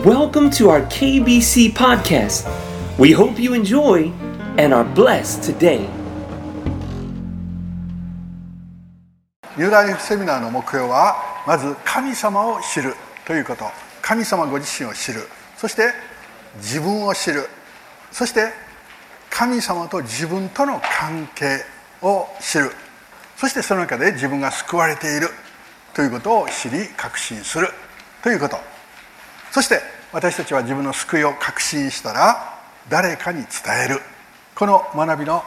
Welcome to our KBC podcast. We hope you enjoy and are blessed today. ニューライフセミナーの目標はまず神様を知るということ神様ご自身を知るそして自分を知るそして神様と自分との関係を知るそしてその中で自分が救われているということを知り確信するということそして私たちは自分の救いを確信したら誰かに伝える。この学びの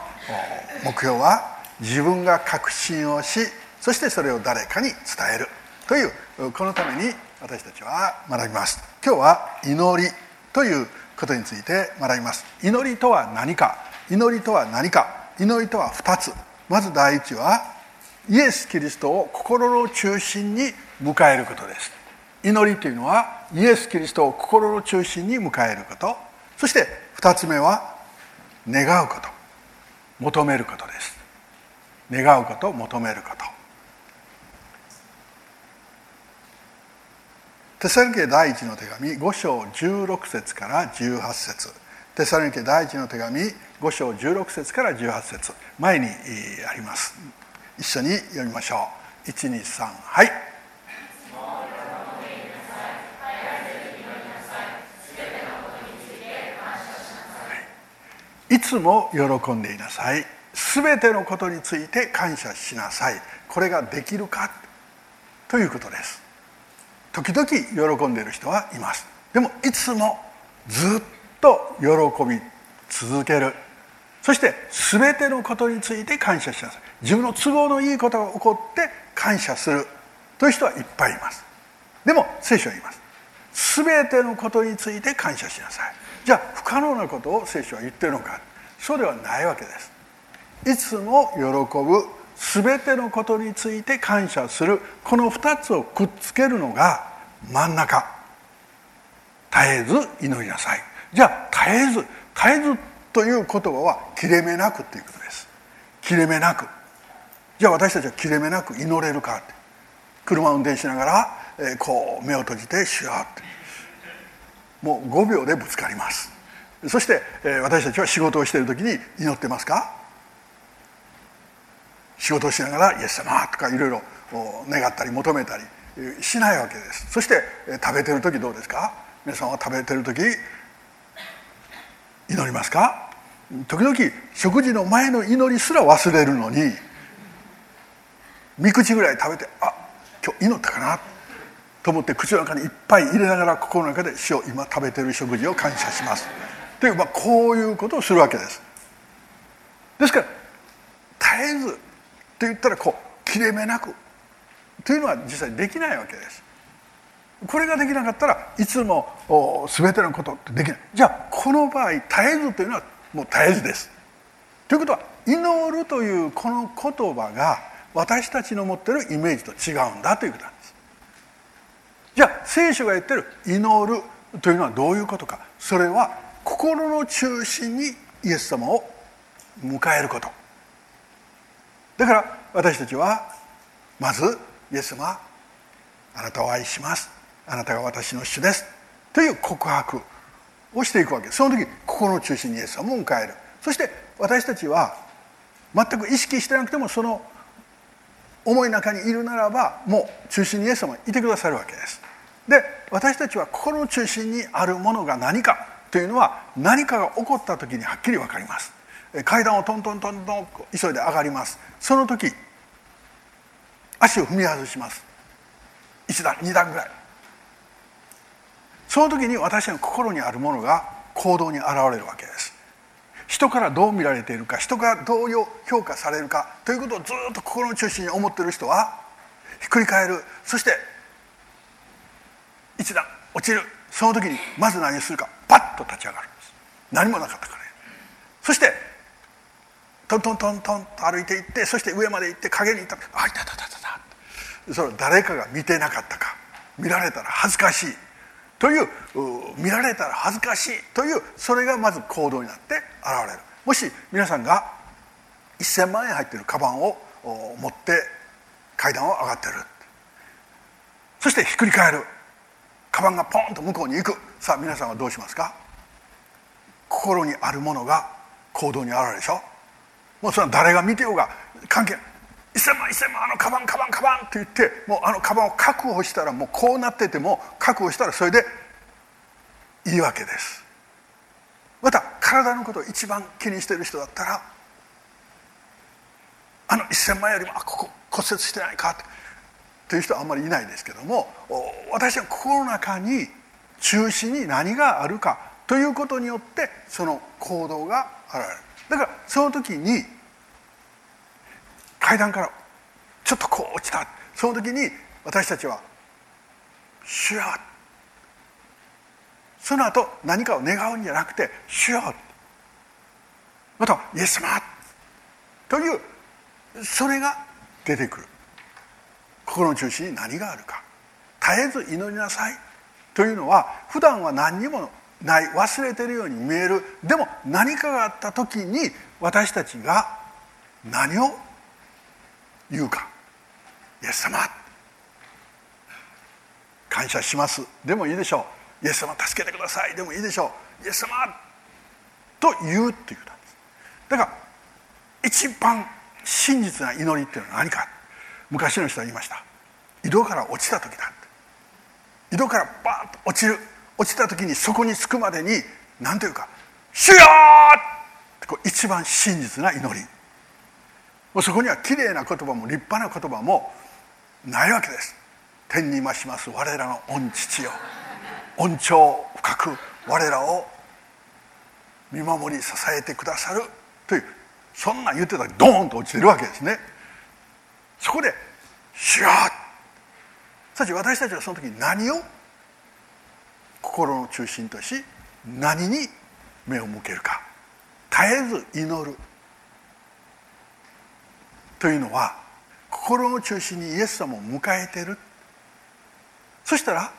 目標は自分が確信をしそしてそれを誰かに伝える。というこのために私たちは学びます。今日は祈り。ということについて学びます。祈りとは何か。祈りとは何か。祈りとは2つ。まず第一はイエス・キリストを心の中心に迎えることです。祈りというのはイエス・キリストを心の中心に迎えること。そして2つ目は願うこと。求めることです。願うこと求めること。テサロニケ第一の手紙5章16節から18節。テサロニケ第一の手紙5章16節から18節。前にあります。一緒に読みましょう。123はい。いつも喜んでいなさい。すべてのことについて感謝しなさい。これができるか？ということです。時々喜んでいる人はいます。でもいつもずっと喜び続ける。そして全てのことについて感謝しなさい。自分の都合のいいことが起こって感謝する。という人はいっぱいいます。でも聖書は言います。全てのことについて感謝しなさい。じゃあ不可能なことを聖書は言ってるのか。そうではないわけです。いつも喜ぶ全てのことについて感謝するこの2つをくっつけるのが真ん中。絶えず祈りなさい。じゃあ絶えず絶えずという言葉は切れ目なくっていうことです。切れ目なく。じゃあ私たちは切れ目なく祈れるかって。車を運転しながら、えー、こう目を閉じてシュワって。もう5秒でぶつかります。そして、えー、私たちは仕事をしている時に祈ってますか？仕事をしながら「イエス様」とかいろいろ願ったり求めたりしないわけです。そして食べてる時どうですか？皆さんは食べてる時祈りますか？時々食事の前の祈りすら忘れるのに3口ぐらい食べてあ今日祈ったかな？と思って口の中にいっぱい入れながら心の中で「主を今食べてる食事を感謝します」という、まあ、こういうことをするわけです。ですから絶えずと言ったらこう切れ目なくというのは実際できないわけです。これができなかったらいつも全てのことってできない。じゃあこの場合絶えずというのはもう絶えずです。ということは祈るというこの言葉が私たちの持ってるイメージと違うんだということなんですじゃあ聖書が言ってる祈るというのはどういうことかそれは心の中心にイエス様を迎えることだから私たちはまずイエス様あなたを愛します。あなたが私の主です。という告白をしていくわけその時心の中心にイエス様を迎える。そして私たちは全く意識してなくてもその思いの中にいるならばもう中心にイエス様いてくださるわけです。で私たちは心の中心にあるものが何かというのは何かが起こった時にはっきり分かります。階段をトントントントン急いで上がります。その時足を踏み外します。1段2段ぐらい。その時に私の心にあるものが行動に現れるわけです。人からどう見られているか人がどう評価されるかということをずっと心の中心に思っている人はひっくり返る。そして一段落ちるその時にまず何をするかパッと立ち上がるんです。何もなかったから。そしてトントントントンと歩いていってそして上まで行って影に行った。あいたたたたた。それ誰かが見てなかったか。見られたら恥ずかしい。という見られたら恥ずかしい。というそれがまず行動になって現れる。もし皆さんが1,000万円入ってるカバンを持って階段を上がってる。そしてひっくり返る。カバンがポンと向こうに行く。さあ皆さんはどうしますか？心にあるものが行動に現れるでしょ？もうそれは誰が見てようが関係1000万1000万あのカバンカバンカバンって言ってもうあのカバンを確保したらもうこうなってても確保したらそれでいいわけです。また体のことを一番気にしている人だったらあの1000万よりもあここ骨折してないかって。という人はあんまりいないですけども私は心の中に中心に何があるかということによってその行動が現れる。だからその時に階段からちょっとこう落ちた。その時に私たちは「主よ」その後何かを願うんじゃなくて「主よ」また「イエス様」というそれが出てくる。心の中心に何があるか。絶えず祈りなさい。というのは普段は何にもない忘れてるように見える。でも何かがあった時に私たちが何を言うか「イエス様。感謝します」でもいいでしょう「イエス様助けてください」でもいいでしょう「イエス様」と言うっていうことなんですだから一番真実な祈りっていうのは何か。昔の人は言いました。井戸から落ちた時だ。井戸からバーッと落ちる。落ちた時にそこに着くまでに何というか「主よ!」ってこう一番真実な祈り。もうそこにはきれいな言葉も立派な言葉もないわけです。天に増します我らの御父よ。恩寵深く我らを見守り支えてくださるというそんなん言ってたらドーンと落ちてるわけですね。そこで「主よ!」さち私たちはその時何を心の中心とし何に目を向けるか。絶えず祈るというのは心の中心にイエス様を迎えてる。そしたら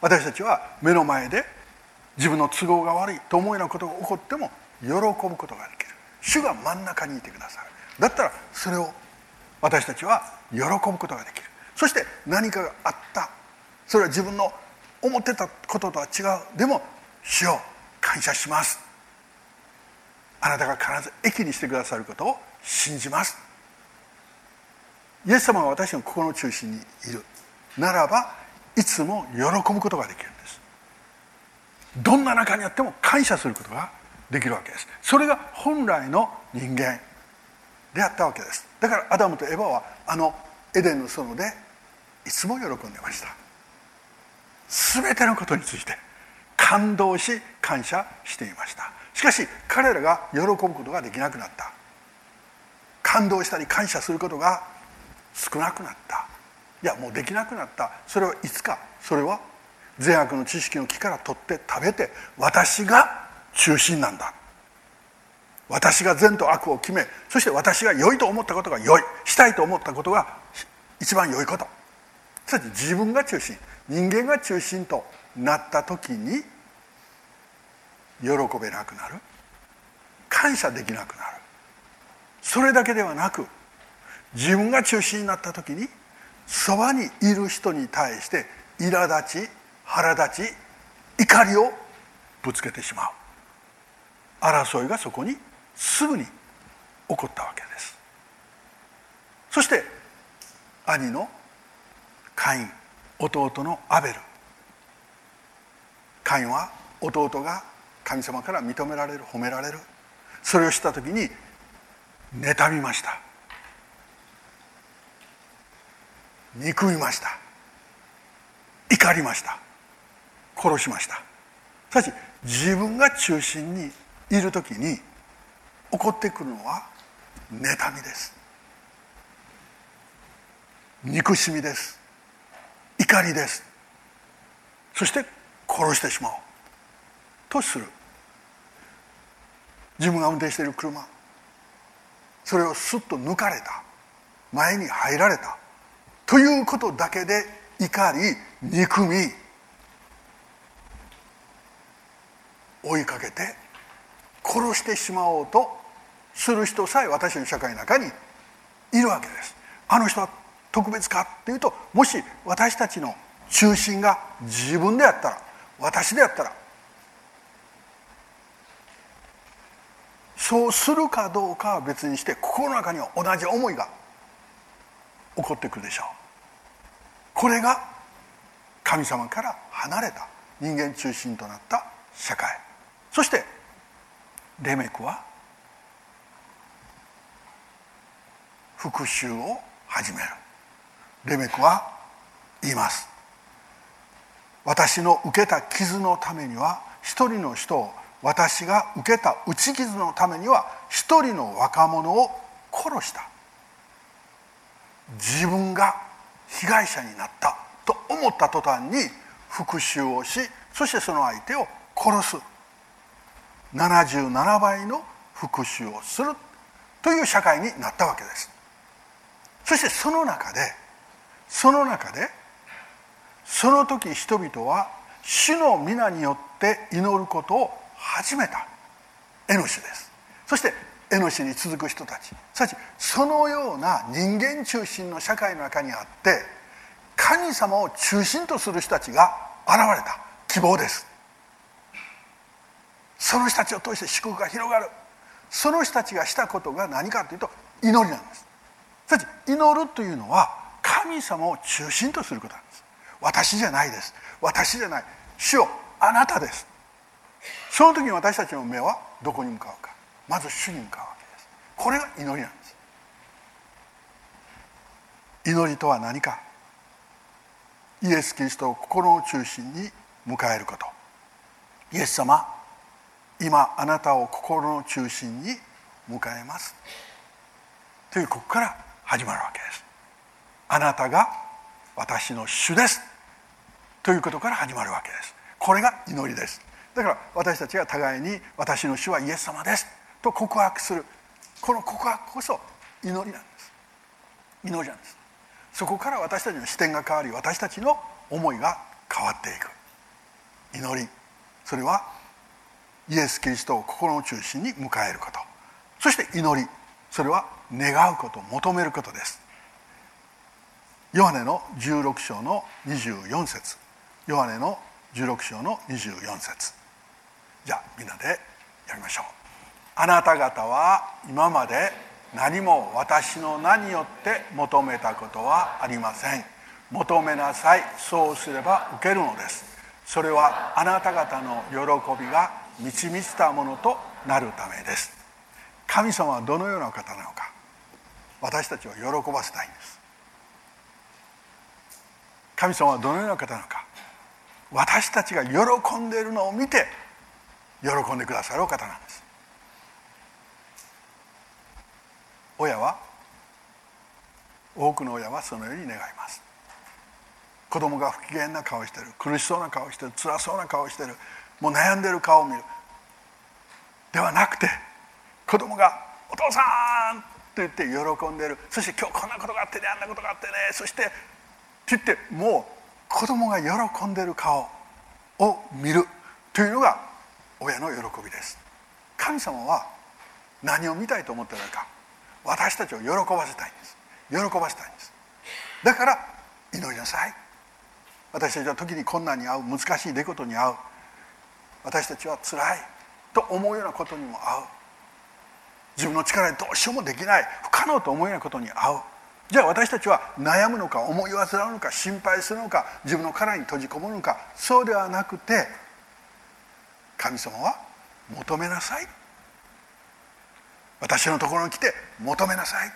私たちは目の前で自分の都合が悪いと思うようなことが起こっても喜ぶことができる。主が真ん中にいてくださる。だったらそれを私たちは喜ぶことができる。そして何かがあった。それは自分の思ってたこととは違う。でも主を感謝します。あなたが必ず益にしてくださることを信じます。イエス様は私の心の中心にいるならばいつも喜ぶことができるんです。どんな中にあっても感謝することができるわけです。それが本来の人間。であったわけです。だからアダムとエヴァはあのエデンの園でいつも喜んでました。全てのことについて感動し感謝していました。しかし彼らが喜ぶことができなくなった。感動したり感謝することが少なくなった。いやもうできなくなった。それはいつか。それは善悪の知識の木から取って食べて私が中心なんだ。私が善と悪を決めそして私が良いと思ったことが良いしたいと思ったことが一番良いこと。そして自分が中心人間が中心となった時に喜べなくなる。感謝できなくなる。それだけではなく自分が中心になった時にそばにいる人に対して苛立ち腹立ち怒りをぶつけてしまう。争いがそこにすぐに起こったわけです。そして兄のカイン弟のアベル。カインは弟が神様から認められる褒められる。それをした時に妬みました。憎みました。怒りました。殺しました。しかし自分が中心にいる時に起こってくるのは妬みです。憎しみです。怒りです。そして殺してしまおう。とする。自分が運転している車。それをスッと抜かれた。前に入られた。ということだけで怒り憎み追いかけて殺してしまおうとする人さえ私の社会の中にいるわけです。あの人は特別かっていうともし私たちの中心が自分であったら私であったらそうするかどうかは別にして心の中には同じ思いが起こってくるでしょう。これが神様から離れた人間中心となった社会。そしてレメクは復讐を始める。レメクは言います。私の受けた傷のためには一人の人を私が受けた打ち傷のためには一人の若者を殺した。自分が被害者になったと思った途端に復讐をしそしてその相手を殺す。77倍の復讐をするという社会になったわけです。そしてその中でその中でその時人々は主の皆によって祈ることを始めた。エノシです。そしてエノシに続く人たち。すなわちそのような人間中心の社会の中にあって神様を中心とする人たちが現れた。希望です。その人たちを通して祝福が広がる。その人たちがしたことが何かというと祈りなんです。すなわち祈るというのは神様を中心とすることなんです。私じゃないです。私じゃない。主よあなたです。その時に私たちの目はどこに向かうか。まず主に向かうわけです。これが祈りなんです。祈りとは何か。イエス・キリストを心の中心に迎えること。イエス様今あなたを心の中心に迎えます。というここから始まるわけです。あなたが私の主です。ということから始まるわけです。これが祈りです。だから私たちが互いに「私の主はイエス様です」と告白する。この告白こそ祈りなんです。祈りなんです。そこから私たちの視点が変わり私たちの思いが変わっていく。祈り。それはイエス・キリストを心の中心に迎えること。そして祈り。それは願うこと求めることです。ヨハネの16章の24節。ヨハネの16章の24節。じゃあみんなでやりましょう。あなた方は今まで何も私の名によって求めたことはありません。求めなさい。そうすれば受けるのです。それはあなた方の喜びが満ち満ちたものとなるためです。神様はどのような方なのか。私たちを喜ばせたいんです。神様はどのような方なのか。私たちが喜んでいるのを見て喜んでくださるお方なんです。親は多くの親はそのように願います。子供が不機嫌な顔してる苦しそうな顔してる辛そうな顔してるもう悩んでる顔を見る。ではなくて子供が「お父さん!」言って喜んでる。そして今日こんなことがあってねあんなことがあってね。そしてって言ってもう子供が喜んでる顔を見るというのが親の喜びです。神様は何を見たいと思ってるか。私たちを喜ばせたいんです。喜ばせたいんです。だから祈りなさい。私たちは時に困難に遭う。難しい出来事に遭う。私たちは辛いと思うようなことにも遭う。自分の力でどうしようもできない不可能と思うようなことに遭う。じゃあ私たちは悩むのか思い煩うのか心配するのか自分の殻に閉じこもるのかそうではなくて神様は求めなさい。私のところに来て求めなさい。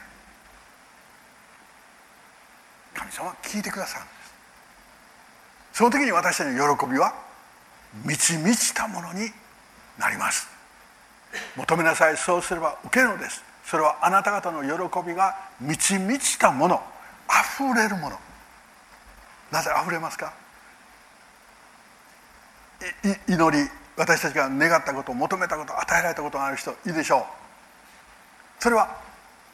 神様は聞いてくださるんです。その時に私たちの喜びは満ち満ちたものになります。求めなさい。そうすれば受けるのです。それはあなた方の喜びが満ち満ちたもの。あふれるもの。なぜあふれますか？祈り。私たちが願ったこと求めたこと与えられたことがある人いいでしょう。それは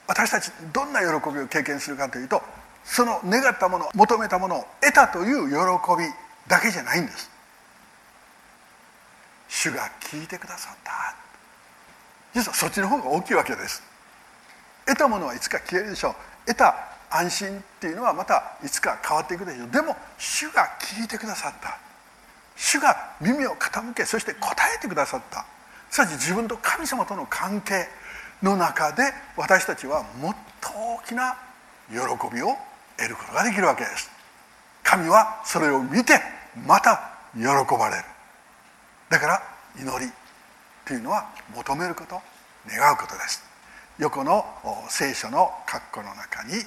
私たちどんな喜びを経験するかというとその願ったもの求めたものを得たという喜びだけじゃないんです。主が聞いてくださった。実はそっちの方が大きいわけです。得たものはいつか消えるでしょう。得た安心っていうのはまたいつか変わっていくでしょう。でも主が聞いてくださった。主が耳を傾けそして答えてくださった。すなわち自分と神様との関係の中で私たちはもっと大きな喜びを得ることができるわけです。神はそれを見てまた喜ばれる。だから祈り。というのは求めること願うことです。横の聖書の括弧の中に絶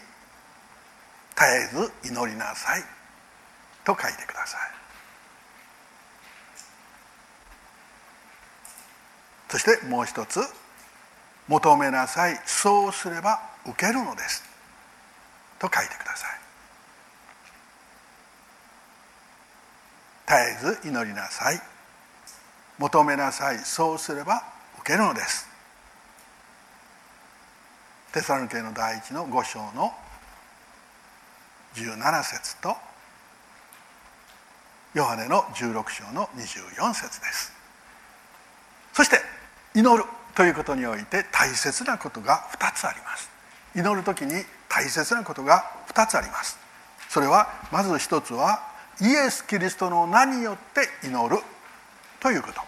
えず祈りなさいと書いてください。そしてもう一つ求めなさいそうすれば受けるのですと書いてください。絶えず祈りなさい求めなさい。そうすれば受けるのです。テサロニケの第一の5章の17節とヨハネの16章の24節です。そして祈るということにおいて大切なことが2つあります。祈る時に大切なことが2つあります。それはまず1つはイエス・キリストの名によって祈る。ということ。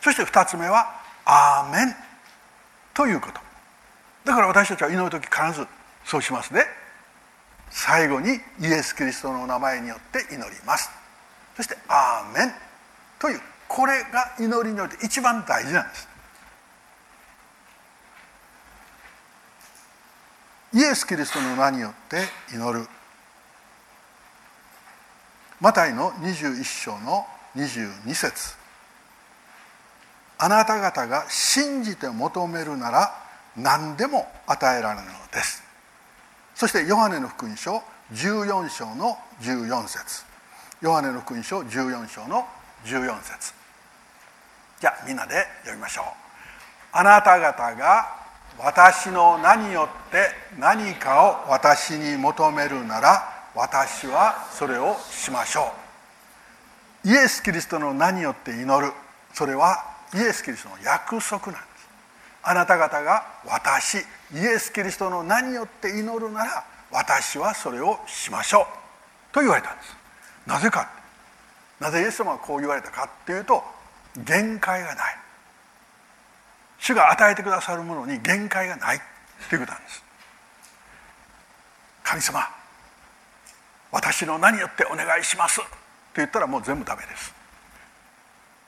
そして2つ目は「アーメン」ということ。だから私たちは祈る時必ずそうしますね。最後にイエス・キリストの名前によって祈ります。そして「アーメン」というこれが祈りにおいて一番大事なんです。イエス・キリストの名によって祈る。マタイの21章の22節。あなた方が信じて求めるなら何でも与えられるのです。そしてヨハネの福音書14章の14節。ヨハネの福音書14章の14節。じゃあみんなで読みましょう。あなた方が私の名によって何かを私に求めるなら私はそれをしましょう。イエス・キリストの名によって祈る。それはイエス・キリストの約束なんです。あなた方が私イエス・キリストの名によって祈るなら私はそれをしましょう。と言われたんです。なぜか。なぜイエス様はこう言われたかっていうと限界がない。主が与えてくださるものに限界がないということなんです。神様私の名によってお願いしますと言ったらもう全部ダメです。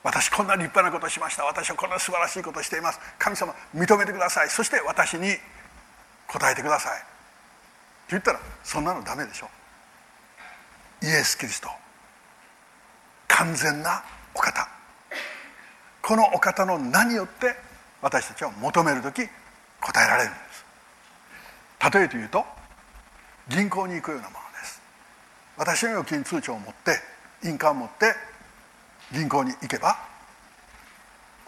私こんな立派なことしました。私はこんな素晴らしいことをしています。神様認めてください。そして私に答えてください。と言ったらそんなのダメでしょ。イエス・キリスト。完全なお方。このお方の名によって私たちは求める時答えられるんです。例えて言うと銀行に行くようなものです。私の預金通帳を持って印鑑を持って銀行に行けば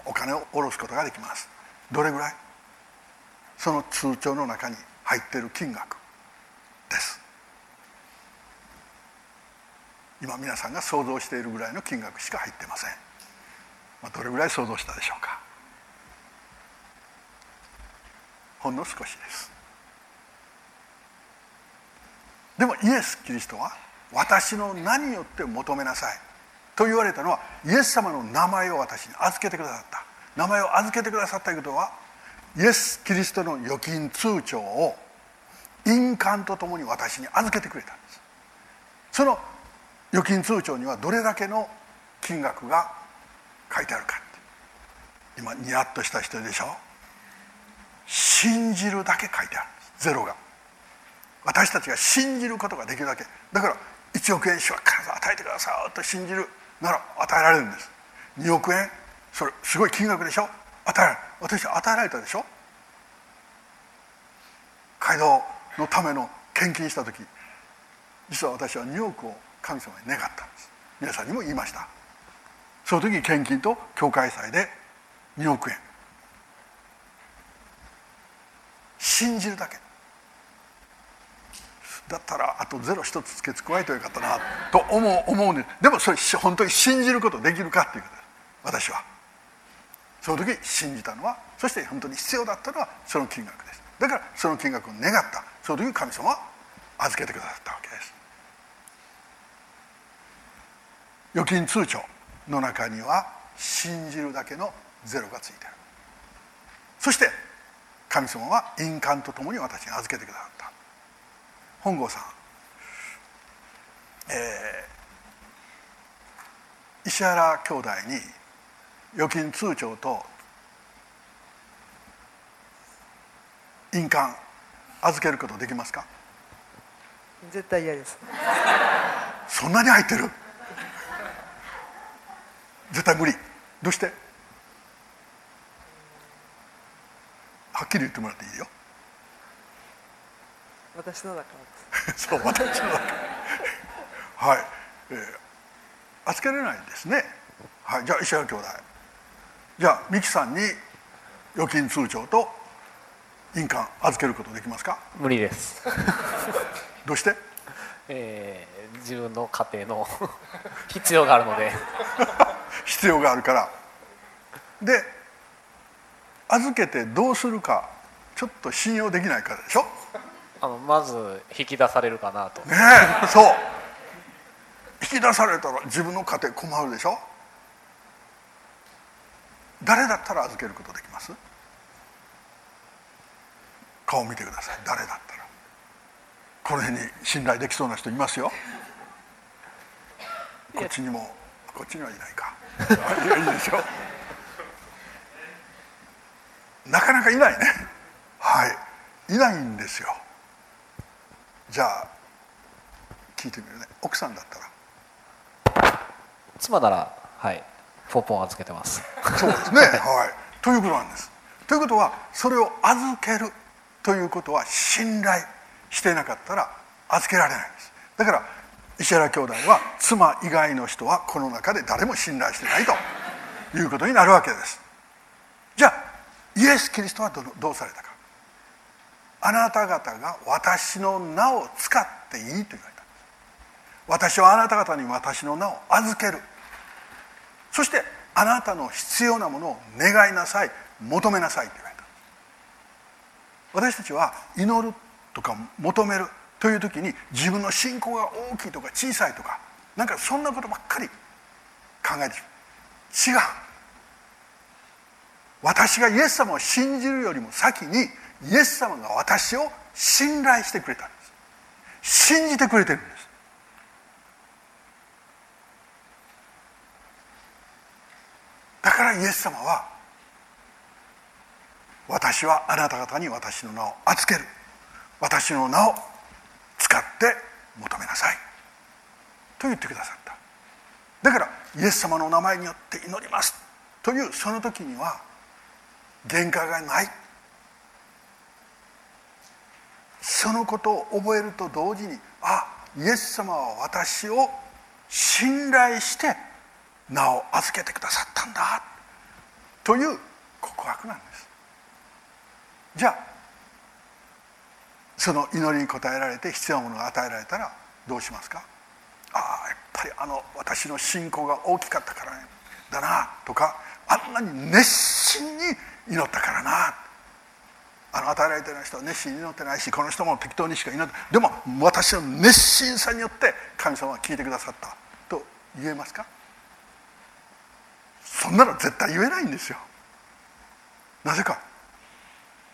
お金を下ろすことができます。どれぐらい？その通帳の中に入っている金額です。今皆さんが想像しているぐらいの金額しか入ってません、まあ、どれぐらい想像したでしょうか。ほんの少しです。でもイエス・キリストは私の名によって求めなさい。と言われたのはイエス様の名前を私に預けてくださった。名前を預けてくださったということはイエス・キリストの預金通帳を印鑑とともに私に預けてくれたんです。その預金通帳にはどれだけの金額が書いてあるか今ニヤッとした人でしょ？信じるだけ書いてあるんです。ゼロが。私たちが信じることができるだけ。だから1億円主は必ず与えてくださいと信じる。なら与えられるんです。2億円？それすごい金額でしょ？与えられる。私は与えられたでしょ？街道のための献金した時実は私は2億を神様に願ったんです。皆さんにも言いました。その時献金と教会祭で2億円。信じるだけ。だったらあとゼロ一つ付け加えてよかったなと思う思うん。でもそれ本当に信じることできるかっていうこと。です私は。その時信じたのはそして本当に必要だったのはその金額です。だからその金額を願った。その時神様は預けてくださったわけです。預金通帳の中には信じるだけのゼロがついてる。そして神様は印鑑とともに私に預けてくださった。本郷さん、えー、石原兄弟に預金通帳と印鑑預けることできますか？絶対嫌です。そんなに入ってる？絶対無理。どうして？はっきり言ってもらっていいよ私のだからです。そう私のだけはい、えー、預けれないんですね。はい。じゃあ石原兄弟。じゃあ美樹さんに預金通帳と印鑑預けることできますか？無理です。どうして？えー、自分の家庭の 必要があるので。必要があるから。で預けてどうするかちょっと信用できないからでしょ？あのまず引き出されるかなと。ねえそう。引き出されたら自分の家庭困るでしょ？誰だったら預けることできます？顔見てください。誰だったら。この辺に信頼できそうな人いますよ？こっちにもこっちにはいないか。いいでしょ？なかなかいないね。はい。いないんですよじゃあ聞いてみるね。奥さんだったら？妻ならはいポンポン預けてます。そうですね。はい。ということなんです。ということはそれを預けるということは信頼していなかったら預けられないんです。だから石原兄弟は妻以外の人はこの中で誰も信頼してないと。いうことになるわけです。じゃあイエス・キリストはどうされたかあなた方が私の名を使っていいと言われた。私はあなた方に私の名を預ける。そしてあなたの必要なものを願いなさい求めなさいと言われた。私たちは祈るとか求めるという時に自分の信仰が大きいとか小さいとかなんかそんなことばっかり考えてしまう。違う。私がイエス様を信じるよりも先にイエス様が私を信頼してくれたんです。信じてくれてるんです。だからイエス様は私はあなた方に私の名を預ける。私の名を使って求めなさい。と言ってくださった。だからイエス様の名前によって祈ります。というその時には限界がない。そのことを覚えると同時にあイエス様は私を信頼して名を預けてくださったんだという告白なんです。じゃあその祈りに応えられて必要なものが与えられたらどうしますか？ああやっぱりあの私の信仰が大きかったからだなとかあんなに熱心に祈ったからなあの与えられてない人は熱心に祈ってないしこの人も適当にしか祈ってでも私の熱心さによって神様は聞いてくださったと言えますか？そんなの絶対言えないんですよ。なぜか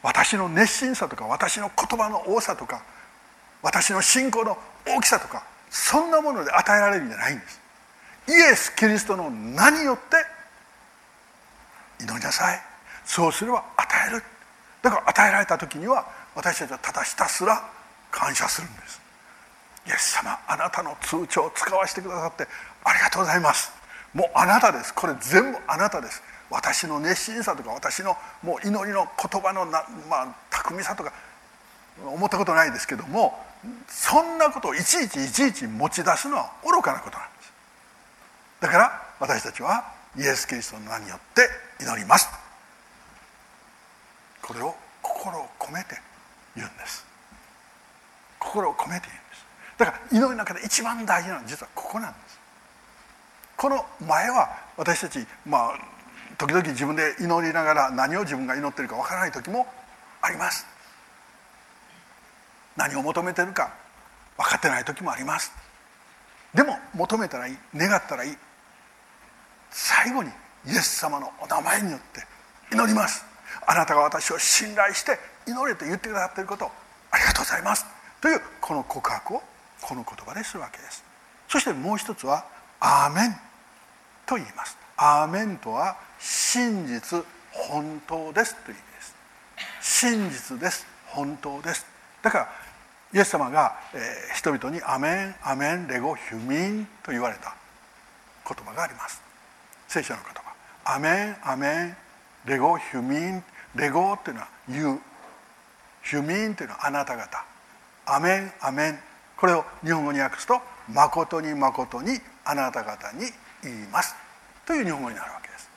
私の熱心さとか私の言葉の多さとか私の信仰の大きさとかそんなもので与えられるんじゃないんです。イエス・キリストの名によって祈りなさい。そうすれば与える。だから与えられた時には私たちはただひたすら感謝するんです。イエス様あなたの通帳を使わせてくださってありがとうございます。もうあなたです。これ全部あなたです。私の熱心さとか私のもう祈りの言葉のな、まあ、巧みさとか思ったことないですけどもそんなことをいちいちいちいち持ち出すのは愚かなことなんです。だから私たちはイエス・キリストの名によって祈ります。これを心を込めて言うんです。心を込めて言うんです。だから祈りの中で一番大事なのは実はここなんです。この前は私たちまあ時々自分で祈りながら何を自分が祈ってるかわからない時もあります。何を求めてるか分かってない時もあります。でも求めたらいい願ったらいい。最後にイエス様のお名前によって祈ります。あなたが私を信頼して祈れと言ってくださっていることありがとうございます。というこの告白をこの言葉でするわけです。そしてもう一つは「アーメン」と言います。アーメンとは真実本当です。という意味です。真実です。本当です。だからイエス様が、え、人々に「アメンアメンレゴヒュミン」と言われた言葉があります。聖書の言葉「アメンアメンレゴヒュミン」レゴっていうのは「言う」ヒュミンというのはあなた方。アメンアメン。これを日本語に訳すと「誠に誠にあなた方に言います」という日本語になるわけです。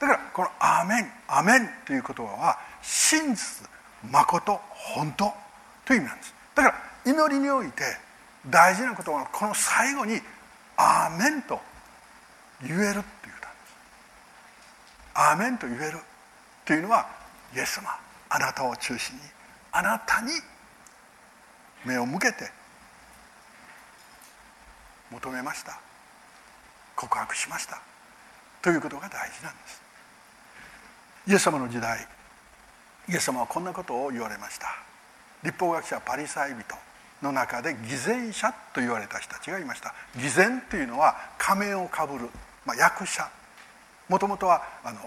だからこの「アメンアメン」という言葉は真実誠本当という意味なんです。だから祈りにおいて大事なことはこの最後に「アーメン」と言えるっていうことなんです。アーメンと言える。というのはイエス様あなたを中心にあなたに目を向けて求めました。告白しました。ということが大事なんです。イエス様の時代イエス様はこんなことを言われました。立法学者パリサイ人の中で偽善者と言われた人たちがいました。偽善というのは仮面をかぶる、まあ、役者。もともとはあの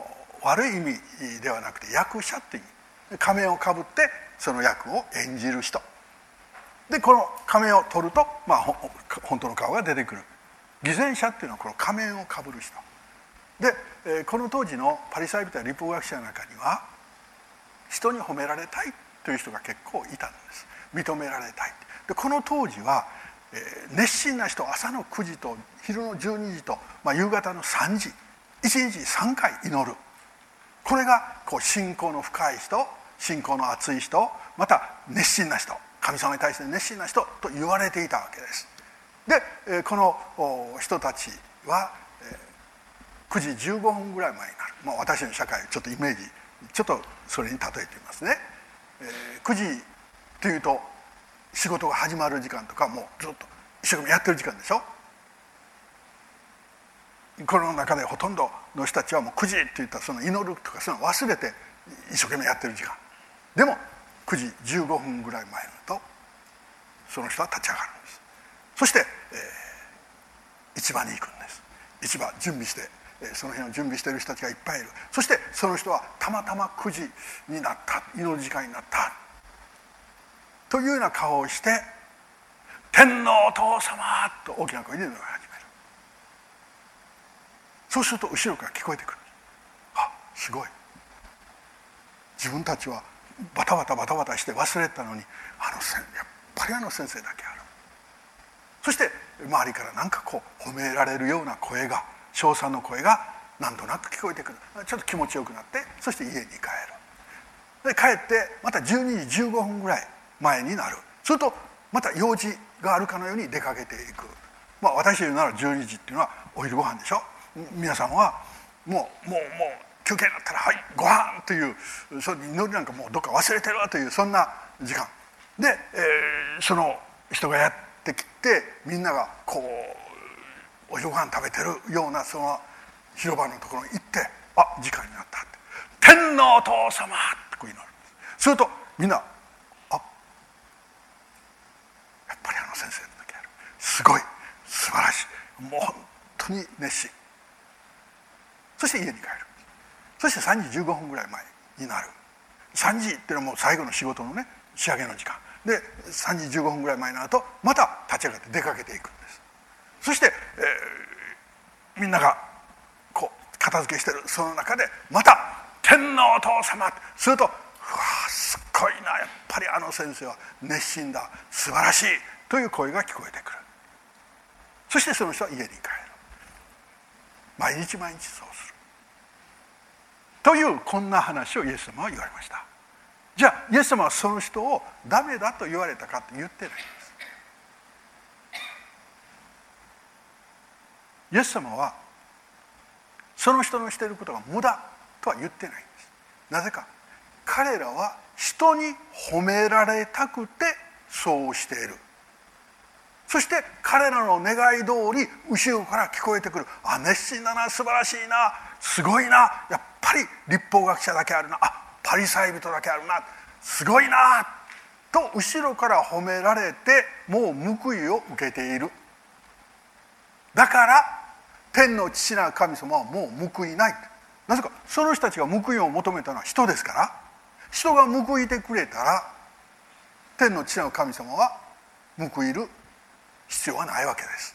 悪い意味ではなくて役者という仮面をかぶってその役を演じる人。でこの仮面を取ると、まあ、本当の顔が出てくる。偽善者っていうのはこの仮面をかぶる人。でこの当時のパリサイ人や立法学者の中には人に褒められたいという人が結構いたんです。認められたいでこの当時は熱心な人朝の9時と昼の12時と、まあ、夕方の3時1日3回祈る。これがこう信仰の深い人信仰の厚い人また熱心な人神様に対して熱心な人と言われていたわけです。でこの人たちは9時15分ぐらい前になる、まあ、私の社会ちょっとイメージちょっとそれに例えてみますね。9時というと仕事が始まる時間とかもうずっと一生懸命やってる時間でしょ。この中でほとんどの人たちはもう9時っていったその祈るとかそういうの忘れて一生懸命やってる時間。でも9時15分ぐらい前になるとその人は立ち上がるんです。そして、えー、市場に行くんです。市場準備してその辺を準備している人たちがいっぱいいる。そしてその人はたまたま9時になった。祈る時間になった。というような顔をして「天皇お父様!」と大きな声で祈り始めるそうすると後ろから聞こえてくる。あすごい。自分たちはバタバタバタバタして忘れたのにあのやっぱりあの先生だけある。そして周りから何かこう褒められるような声が称賛の声がなんとなく聞こえてくる。ちょっと気持ちよくなってそして家に帰る。で帰ってまた12時15分ぐらい前になる。するとまた用事があるかのように出かけていく。まあ私言うなら12時っていうのはお昼ご飯でしょ。皆さんはもうもうもう休憩になったら「はいご飯というそ祈りなんかもうどっか忘れてるわというそんな時間。で、えー、その人がやってきてみんながこうお昼ご飯食べてるようなその広場のところに行って「あ時間になった」って「天皇お父様!」ってこう祈る。するとみんな「あやっぱりあの先生の時ある。すごい素晴らしい。もう本当に熱心。そして家に帰る。そして3時15分ぐらい前になる。3時っていうのはもう最後の仕事のね仕上げの時間。で3時15分ぐらい前になるとまた立ち上がって出かけていくんです。そして、えー、みんながこう片付けしてるその中でまた「天皇お父様」すると「うわすっごいなやっぱりあの先生は熱心だ素晴らしい」という声が聞こえてくる。そしてその人は家に帰る。毎日毎日そうする。というこんな話をイエス様は言われました。じゃあイエス様はその人をダメだと言われたかって言ってないんです。イエス様はその人のしていることが無駄とは言ってないんです。なぜか彼らは人に褒められたくてそうしている。そして彼らの願い通り後ろから聞こえてくる。あ熱心だな素晴らしいな。すごいな。やっぱり立法学者だけあるな。あパリサイ人だけあるな。すごいな。と後ろから褒められてもう報いを受けている。だから天の父なる神様はもう報いない。なぜかその人たちが報いを求めたのは人ですから。人が報いてくれたら天の父なる神様は報いる必要はないわけです。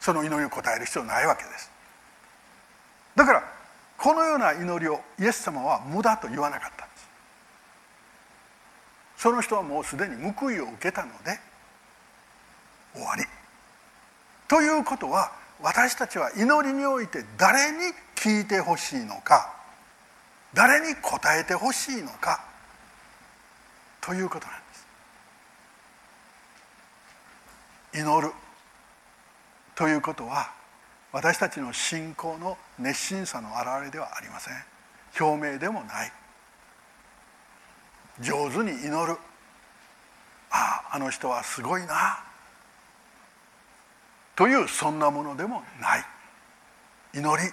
その祈りを答える必要はないわけです。だからこのような祈りをイエス様は無駄と言わなかったんです。その人はもうすでに報いを受けたので終わり。ということは私たちは祈りにおいて誰に聞いてほしいのか誰に答えてほしいのかということなんです。祈るということは私たちの信仰の熱心さの表れではありません。表明でもない。上手に祈る。あああの人はすごいな。というそんなものでもない。祈り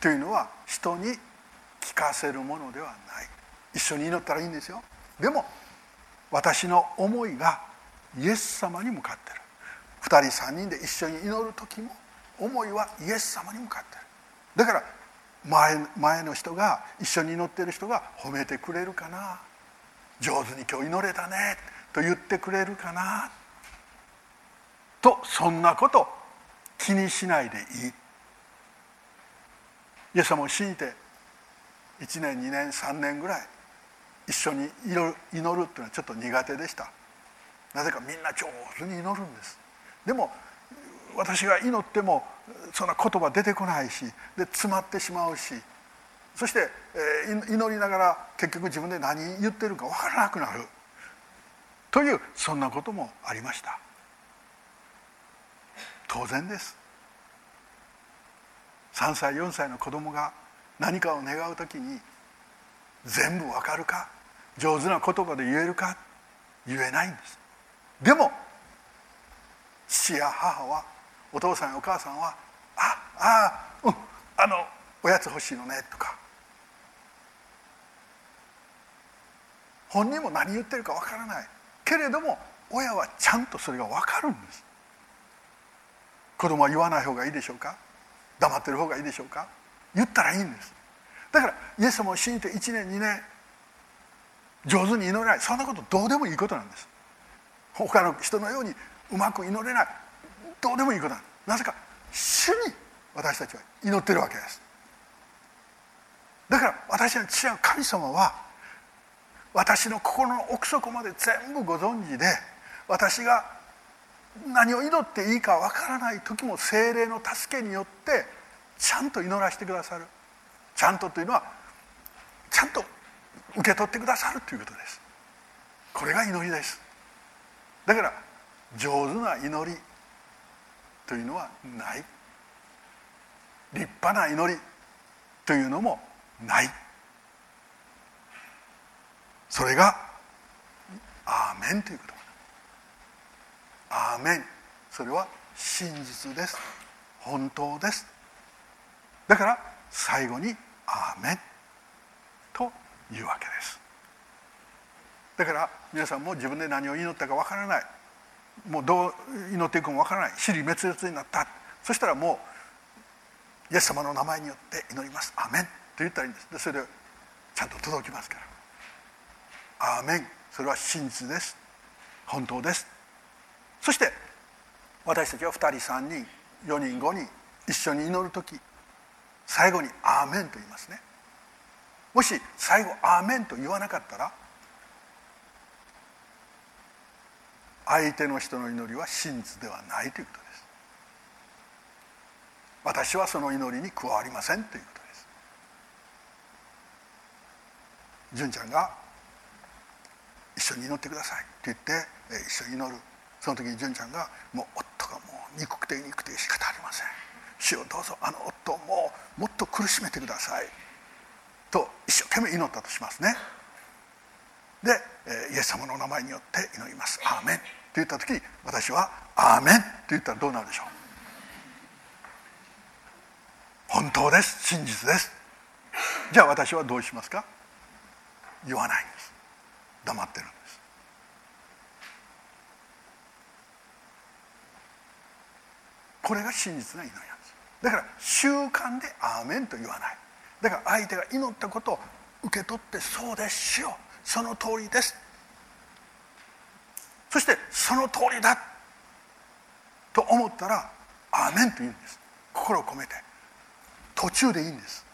というのは人に聞かせるものではない。一緒に祈ったらいいんですよ。でも私の思いがイエス様に向かってる。2人3人で一緒に祈る時も思いはイエス様に向かってる。だから前前の人が一緒に祈ってる人が褒めてくれるかな。上手に今日祈れたね。と言ってくれるかな。とそんなこと気にしないでいい。イエス様を信じて1年2年3年ぐらい一緒に祈るっていうのはちょっと苦手でした。なぜかみんな上手に祈るんです。でも私が祈ってもそんな言葉出てこないしで詰まってしまうしそして、えー、祈りながら結局自分で何言ってるか分からなくなる。というそんなこともありました。当然です。3歳4歳の子供が何かを願う時に全部わかるか上手な言葉で言えるか言えないんです。でも父や母はお父さんやお母さんは「ああうんあのおやつ欲しいのね」とか。本人も何言ってるかわからない。けれども親はちゃんとそれが分かるんです。子供は言わない方がいいでしょうか？黙ってる方がいいでしょうか？言ったらいいんです。だからイエス様を信じて1年2年上手に祈れない。そんなことどうでもいいことなんです。他の人のようにうまく祈れない。どうでもいいことなんなぜか主に私たちは祈ってるわけです。だから私の父は神様は私の心の奥底まで全部ご存知で私が何を祈っていいかわからない時も精霊の助けによってちゃんと祈らせてくださる。ちゃんとというのはちゃんと受け取ってくださるということです。これが祈りです。だから上手な祈り。というのはない。立派な祈りというのもない。それが「アーメン」ということ。アーメン。それは真実です。本当です。だから最後に「アーメン」というわけです。だから皆さんも自分で何を祈ったかわからない。もうどう祈っていくかもわからない。死に滅裂になった。そしたらもうイエス様の名前によって祈ります「アメン」と言ったらいいんです。でそれでちゃんと届きますから「アーメン」それは真実です。本当です。そして私たちは2人3人4人5人一緒に祈る時最後に「アーメン」と言いますね。もし最後「アーメン」と言わなかったら相手の人の祈りは真実ではないということです。私はその祈りに加わりませんということです。純ちゃんが「一緒に祈ってください」って言って一緒に祈る。その時に純ちゃんがもう夫がもう憎くて憎くて仕方ありません。主をどうぞあの夫をもうもっと苦しめてください。と一生懸命祈ったとしますね。でイエス様の名前によって祈ります「アーメン」言った時私は「アーメンって言ったらどうなるでしょう本当です真実ですじゃあ私はどうしますか言わないんです黙ってるんですこれが真実な祈りなんです。だから習慣で「アーメン」と言わない。だから相手が祈ったことを受け取って「そうですしよその通りです」そしてその通りだと思ったら「アーメン」と言うんです。心を込めて。途中でいいんです。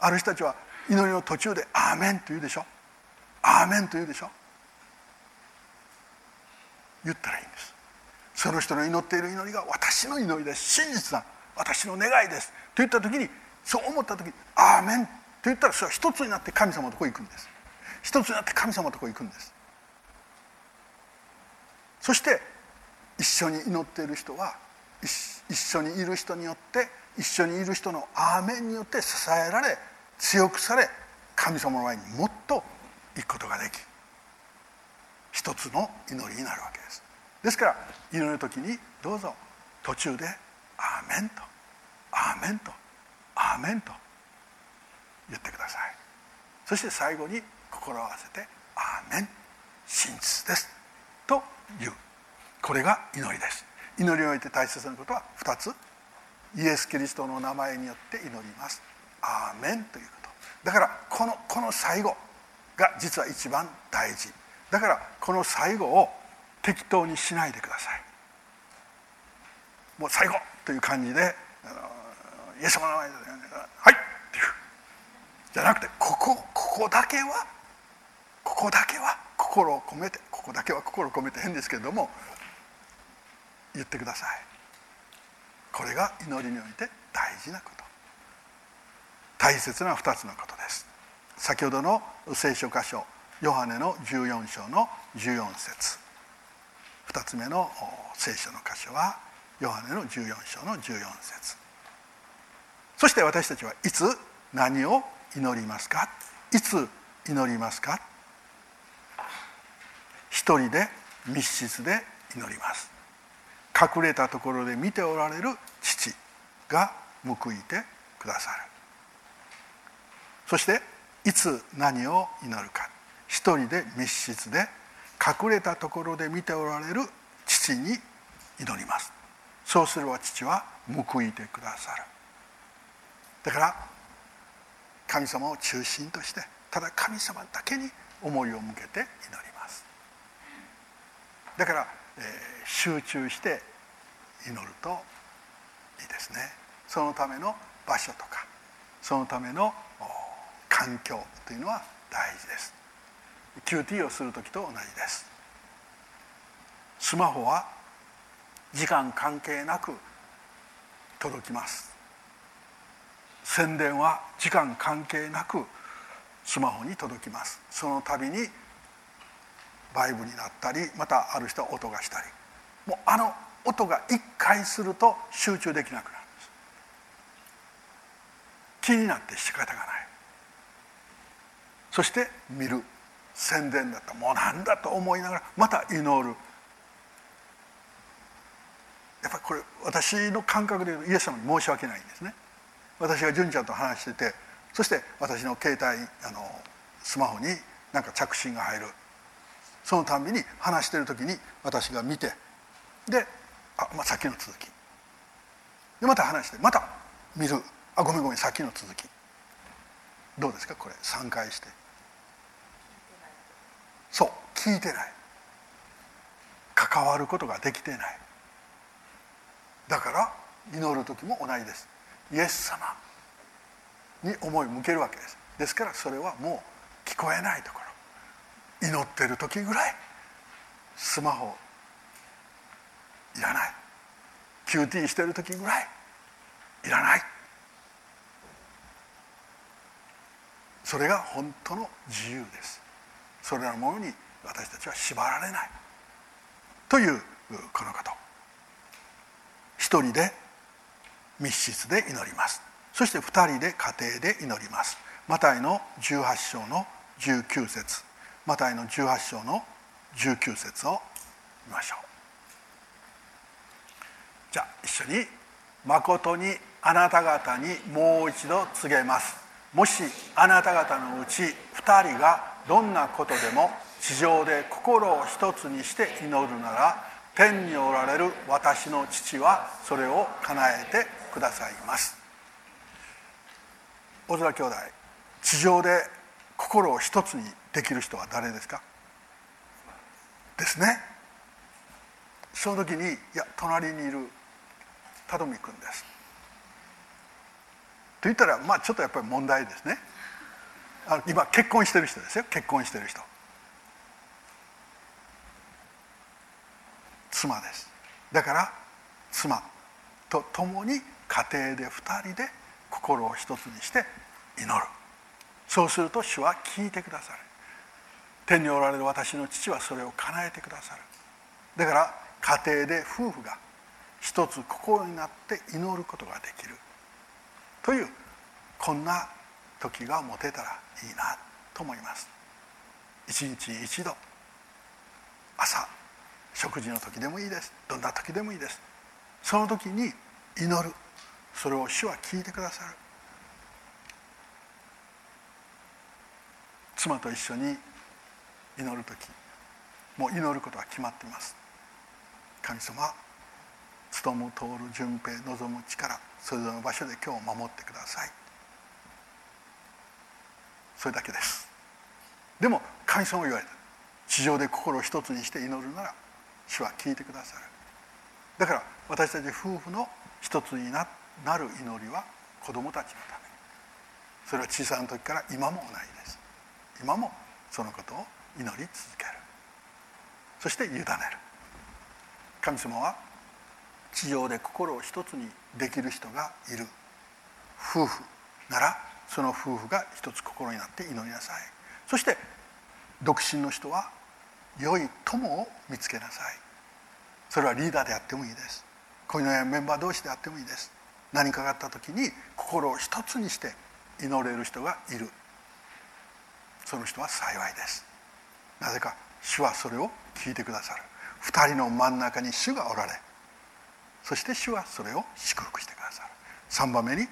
ある人たちは祈りの途中で「アーメン」と言うでしょ「アーメン」と言うでしょ。言ったらいいんです。その人の祈っている祈りが私の祈りです。真実だ。私の願いです。と言った時にそう思った時に「アーメン」と言ったらそれは一つになって神様のとこ行くんです。一つになって神様のとこ行くんです。そして一緒に祈っている人は一緒にいる人によって一緒にいる人のアーメンによって支えられ強くされ神様の前にもっと行くことができ一つの祈りになるわけです。ですから祈る時にどうぞ途中で「アーメン」と「アーメン」と「アーメン」と言ってください。そして最後に心を合わせて「アーメン真実です」言う。これが祈りです。祈りにおいて大切なことは2つ。イエス・キリストの名前によって祈ります。アーメンということ。だからこのこの最後が実は一番大事。だからこの最後を適当にしないでください。もう最後という感じでイエス様の名前で「はい」っていう。じゃなくてここここだけはここだけは心を込めてここだけは心を込めて変ですけれども言ってください。これが祈りにおいて大事なこと。大切な2つのことです。先ほどの聖書箇所ヨハネの14章の14節。2つ目の聖書の箇所はヨハネの14章の14節。そして私たちはいつ何を祈りますか？いつ祈りますか？一人で密室で祈ります。隠れたところで見ておられる父が報いてくださる。そしていつ何を祈るか。一人で密室で隠れたところで見ておられる父に祈ります。そうすれば父は報いてくださる。だから神様を中心としてただ神様だけに思いを向けて祈ります。だから、えー、集中して祈るといいですね。そのための場所とかそのための環境というのは大事です。QT をする時と同じです。スマホは時間関係なく届きます。宣伝は時間関係なくスマホに届きます。その度にバイブになったりまたある人は音がしたり。もうあの音が一回すると集中できなくなるんです。気になって仕方がない。そして見る宣伝だった。もうなんだと思いながらまた祈る。やっぱりこれ私の感覚で言うとイエス様に申し訳ないんですね。私が純ちゃんと話しててそして私の携帯あのスマホになんか着信が入る。そのたんびに話してる時に私が見てであ、まあ、さっきの続き。でまた話してまた見る。あごめんごめんさっきの続き。どうですか？これ3回して。そう聞いてない。関わることができてない。だから祈る時も同じです。イエス様に思い向けるわけです。ですからそれはもう聞こえないところ。祈ってる時ぐらいスマホいらない。QT してる時ぐらいいらない。それが本当の自由です。それらのものに私たちは縛られない。というこのこと。一人で密室で祈ります。そして二人で家庭で祈ります。マタイの18章の19節。マタイの18章の19節を見ましょう。じゃあ一緒に「誠にあなた方にもう一度告げます」もしあなた方のうち2人がどんなことでも地上で心を一つにして祈るなら天におられる私の父はそれを叶えてくださいます。小空兄弟地上で心を一つにできる人は誰ですか？ですね。その時にいや隣にいる忠美君です。と言ったらまあちょっとやっぱり問題ですね。あ今結婚してる人ですよ。結婚してる人。妻です。だから妻。と共に家庭で2人で心を一つにして祈る。そうすると主は聞いてくださる。天におられる私の父はそれを叶えてくださる。だから家庭で夫婦が一つ心になって祈ることができる。というこんな時が持てたらいいなと思います。一日一度朝食事の時でもいいです。どんな時でもいいです。その時に祈る。それを主は聞いてくださる。妻と一緒に祈る時もう祈ることは決まっています。神様務む通る順平望む力それぞれの場所で今日を守ってください。それだけです。でも神様言われた。地上で心を一つにして祈るなら主は聞いてくださる。だから私たち夫婦の一つになる祈りは子供たちのため。にそれは小さな時から今も同じです。今もそのことを祈り続ける。そして委ねる。神様は地上で心を一つにできる人がいる。夫婦ならその夫婦が一つ心になって祈りなさい。そして独身の人は良い友を見つけなさい。それはリーダーであってもいいです。恋のメンバー同士であってもいいです。何かがあった時に心を一つにして祈れる人がいる。その人は幸いです。なぜか主はそれを聞いてくださる。二人の真ん中に主がおられそして主はそれを祝福してくださる。3番目に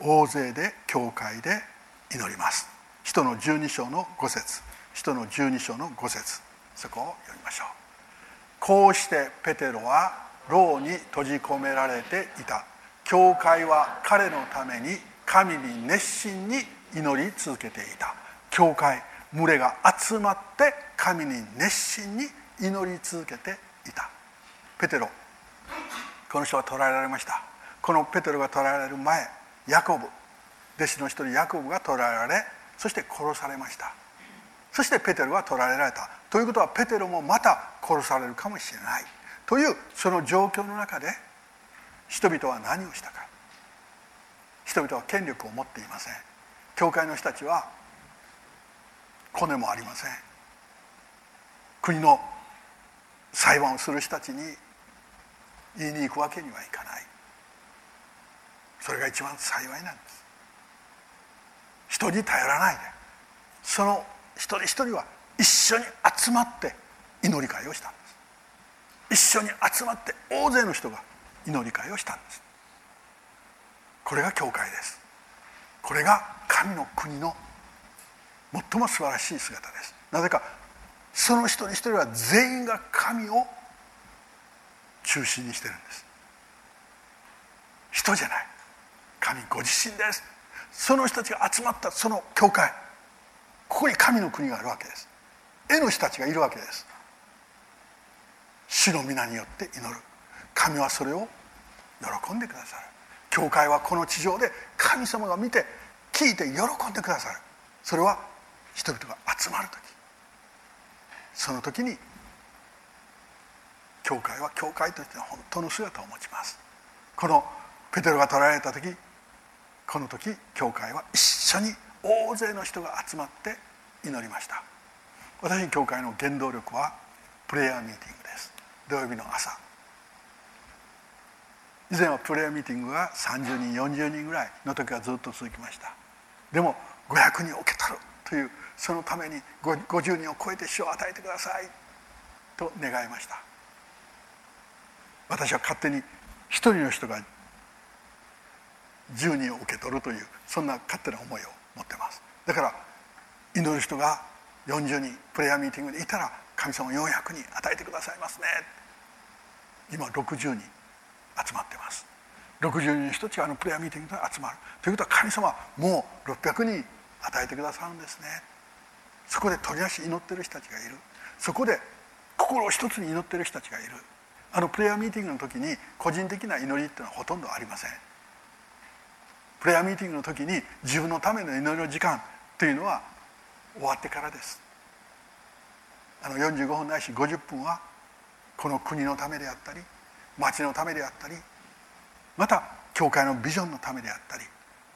大勢で教会で祈ります。使徒の12章の5節。使徒の12章の5節。そこを読みましょう。こうしてペテロは牢に閉じ込められていた。教会は彼のために神に熱心に祈り続けていた。教会群れが集まって神に熱心に祈り続けていた。ペテロこの人は捕らえられました。このペテロが捕らえられる前ヤコブ弟子の一人ヤコブが捕らえられそして殺されました。そしてペテロは捕らえられた。ということはペテロもまた殺されるかもしれない。というその状況の中で人々は何をしたか。人々は権力を持っていません。教会の人たちはコネもありません。国の裁判をする人たちに言いに行くわけにはいかない。それが一番幸いなんです。人に頼らないで。その一人一人は一緒に集まって祈り会をしたんです。一緒に集まって大勢の人が祈り会をしたんです。これが教会です。これが神の国の最も素晴らしい姿です。なぜかその一人一人は全員が神を中心にしてるんです。人じゃない。神ご自身です。その人たちが集まったその教会。ここに神の国があるわけです。絵の人たちがいるわけです。主の皆によって祈る。神はそれを喜んでくださる。教会はこの地上で神様が見て聞いて喜んでくださる。それは人々が集まる時。その時に教会は教会としての本当の姿を持ちます。このペテロが捕らえられた時この時教会は一緒に大勢の人が集まって祈りました。私の教会の原動力はプレイヤーミーティングです。土曜日の朝。以前はプレイヤーミーティングが30人40人ぐらいの時はずっと続きました。でも500人置けたるというそのために50人を超えて死を与えてください。と願いました。私は勝手に一人の人が10人を受け取るというそんな勝手な思いを持ってます。だから祈る人が40人プレイヤーミーティングにいたら神様400人与えてくださいますね。今60人集まってます。60人の人たちがあのプレイヤーミーティングに集まる。ということは神様もう600人与えてくださるんですね。そこで取り足祈ってる人たちがいる。そこで心を一つに祈ってる人たちがいる。あのプレイヤーミーティングの時に個人的な祈りっていうのはほとんどありません。プレイヤーミーティングの時に自分のための祈りの時間というのは終わってからです。あの45分ないし50分はこの国のためであったり町のためであったりまた教会のビジョンのためであったり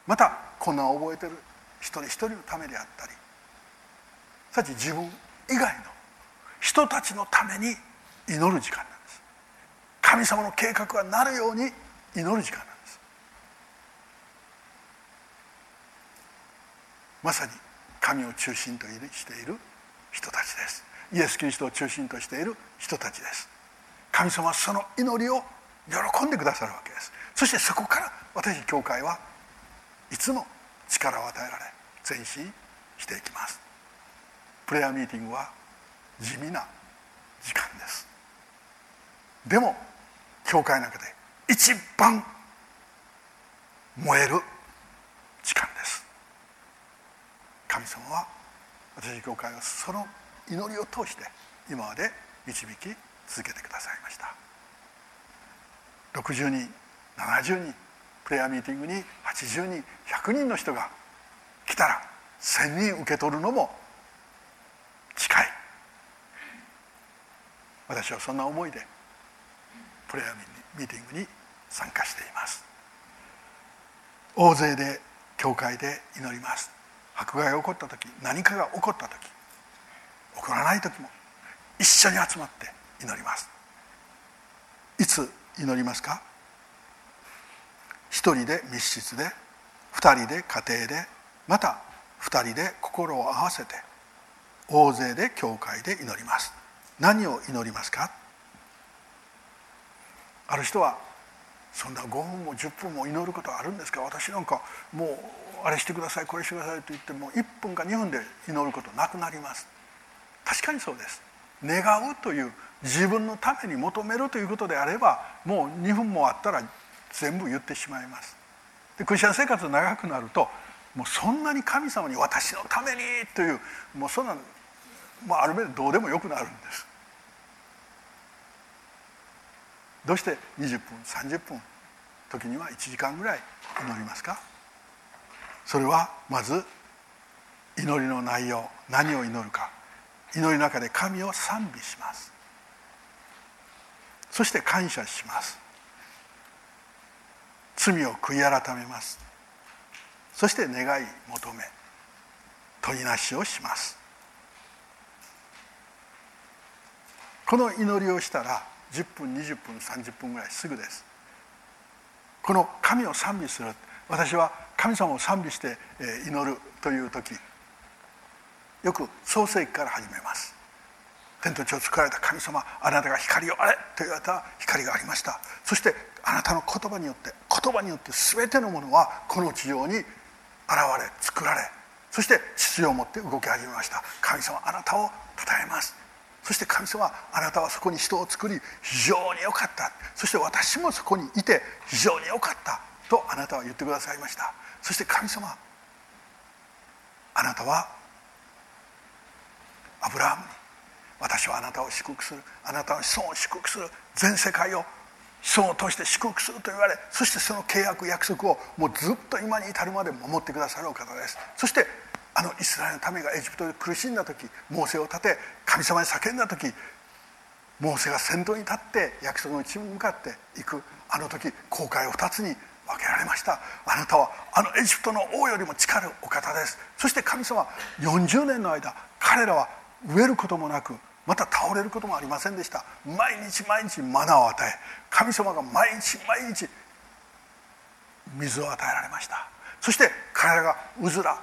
またこんな覚えてる。一人一人のためであったりさち自分以外の人たちのために祈る時間なんです。神様の計画がなるように祈る時間なんです。まさに神を中心としている人たちです。イエス・キリストを中心としている人たちです。神様はその祈りを喜んでくださるわけです。そしてそこから私教会はいつも力を与えられ前進していきます。プレイヤーミーティングは地味な時間です。でも教会の中で一番燃える時間です。神様は私教会はその祈りを通して今まで導き続けてくださいました。60人70人プレイヤーミーティングに80人100人の人が来たら1000人受け取るのも近い。私はそんな思いでプレイヤーミーティングに参加しています。大勢で教会で祈ります。迫害が起こった時何かが起こった時起こらない時も一緒に集まって祈ります。いつ祈りますか？一人で密室で二人で家庭でまた二人で心を合わせて大勢で教会で祈ります。何を祈りますか？ある人はそんな5分も10分も祈ることあるんですか？私なんかもうあれしてくださいこれしてくださいと言っても1分か2分で祈ることなくなります。確かにそうです。願うという自分のために求めるということであればもう2分もあったら全部言ってしまいます。でクリスチャン生活長くなるともうそんなに神様に私のためにというもうそんな、まあ、ある面でどうでもよくなるんです。どうして20分30分時には1時間ぐらい祈りますか？それはまず祈りの内容何を祈るか。祈りの中で神を賛美します。そして感謝します。罪を悔い改めます。そして願い求め問いなしをします。この祈りをしたら10分20分30分ぐらいすぐです。この神を賛美する。私は神様を賛美して祈るという時。よく創世記から始めます。天と地を作られた神様あなたが光をあれ！と言われた光がありました。そしてあなたの言葉によって言葉によって全てのものはこの地上に現れ作られそして秩序を持って動き始めました。神様あなたを称えます。そして神様あなたはそこに人を作り非常に良かった。そして私もそこにいて非常に良かったとあなたは言ってくださいました。そして神様あなたはアブラハムに私はあなたを祝福する。あなたの子孫を祝福する全世界を子孫を通して祝福すると言われそしてその契約約束をもうずっと今に至るまで守ってくださるお方です。そしてあのイスラエルの民がエジプトで苦しんだ時モーセを立て神様に叫んだ時モーセが先頭に立って約束の地に向かっていくあの時航海を2つに分けられました。あなたはあのエジプトの王よりも力るお方です。そして神様40年の間彼らは飢えることもなくまた倒れることもありませんでした。毎日毎日マナーを与え神様が毎日毎日水を与えられました。そして彼らがうずら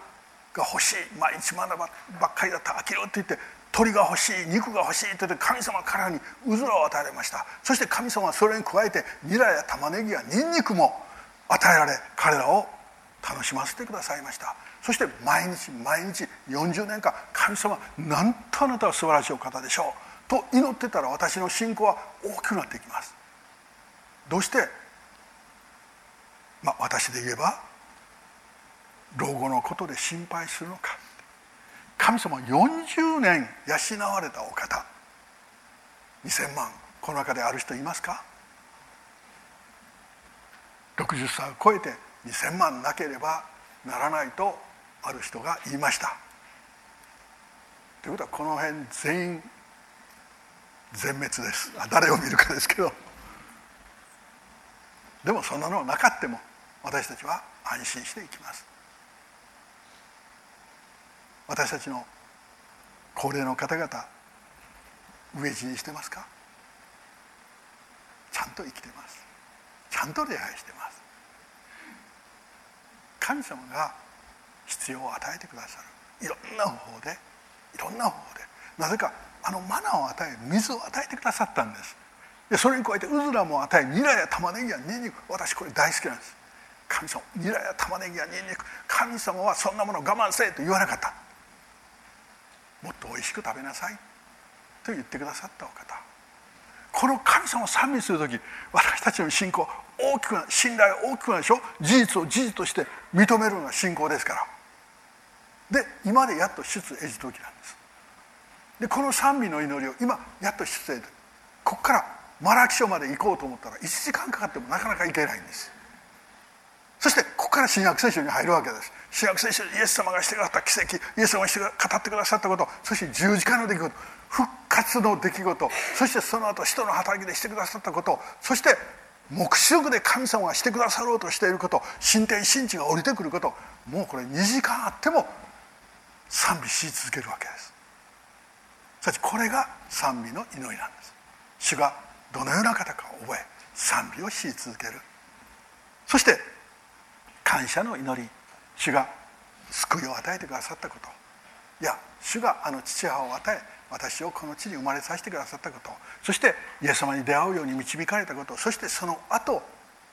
が欲しい。毎日マナばっかりだった。飽きるって言って鳥が欲しい。肉が欲しいって言って神様からにうずらを与えられました。そして神様はそれに加えてニラや玉ねぎやニンニクも与えられ彼らを楽しませてくださいました。そして毎日毎日40年間神様なんとあなたは素晴らしいお方でしょう。と祈ってたら私の信仰は大きくなっていきます。どうして？まあ私で言えば老後のことで心配するのか。神様40年養われたお方。2000万この中である人いますか？60歳を超えて2000万なければならないとある人が言いました。ということはこの辺全員全滅です。誰を見るかですけど。でもそんなのはなかっても私たちは安心していきます。私たちの高齢の方々飢え死にしてますか？ちゃんと生きてます。ちゃんと礼拝してます。神様が必要を与えてくださる。いろんな方法でいろんな方法で。なぜかあのマナを与え水を与えてくださったんです。でそれに加えてうずらも与えニラや玉ねぎやニンニク。私これ大好きなんです。神様ニラや玉ねぎやニンニク。神様はそんなもの我慢せえと言わなかった。もっと美味しく食べなさい。と言ってくださったお方。この神様を賛美する時私たちの信仰大きくな信頼大きくなるでしょ？事実を事実として認めるのが信仰ですから。で今でやっと出エジ時なんです。でこの賛美の祈りを今やっと出エジここからマラキ書まで行こうと思ったら1時間かかってもなかなか行けないんです。そしてここから新約聖書に入るわけです。新約聖書イエス様がしてくださった奇跡イエス様がして語ってくださったことそして十字架の出来事復活の出来事そしてその後人の働きでしてくださったことそして黙示録で神様がしてくださろうとしていること神天神地が降りてくることもうこれ2時間あっても賛美し続けるわけです。しかしこれが賛美の祈りなんです。主がどのような方かを覚え賛美をし続ける。そして感謝の祈り。主が救いを与えてくださったこと。いや主があの父母を与え私をこの地に生まれさせてくださったこと。そしてイエス様に出会うように導かれたこと。そしてその後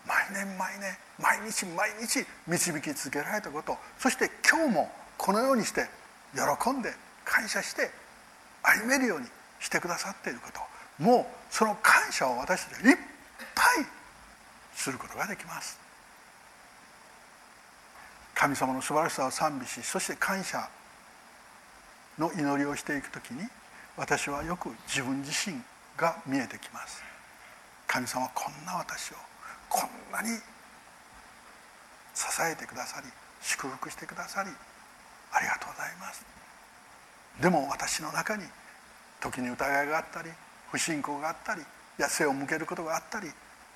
毎年毎年毎日毎日導き続けられたこと。そして今日もこのようにして喜んで感謝して歩めるようにしてくださっていること。もうその感謝を私たちはいっぱいすることができます。神様の素晴らしさを賛美しそして感謝の祈りをしていく時に私はよく自分自身が見えてきます。神様はこんな私をこんなに支えてくださり祝福してくださりありがとうございます。でも私の中に時に疑いがあったり不信仰があったりや背を向けることがあったり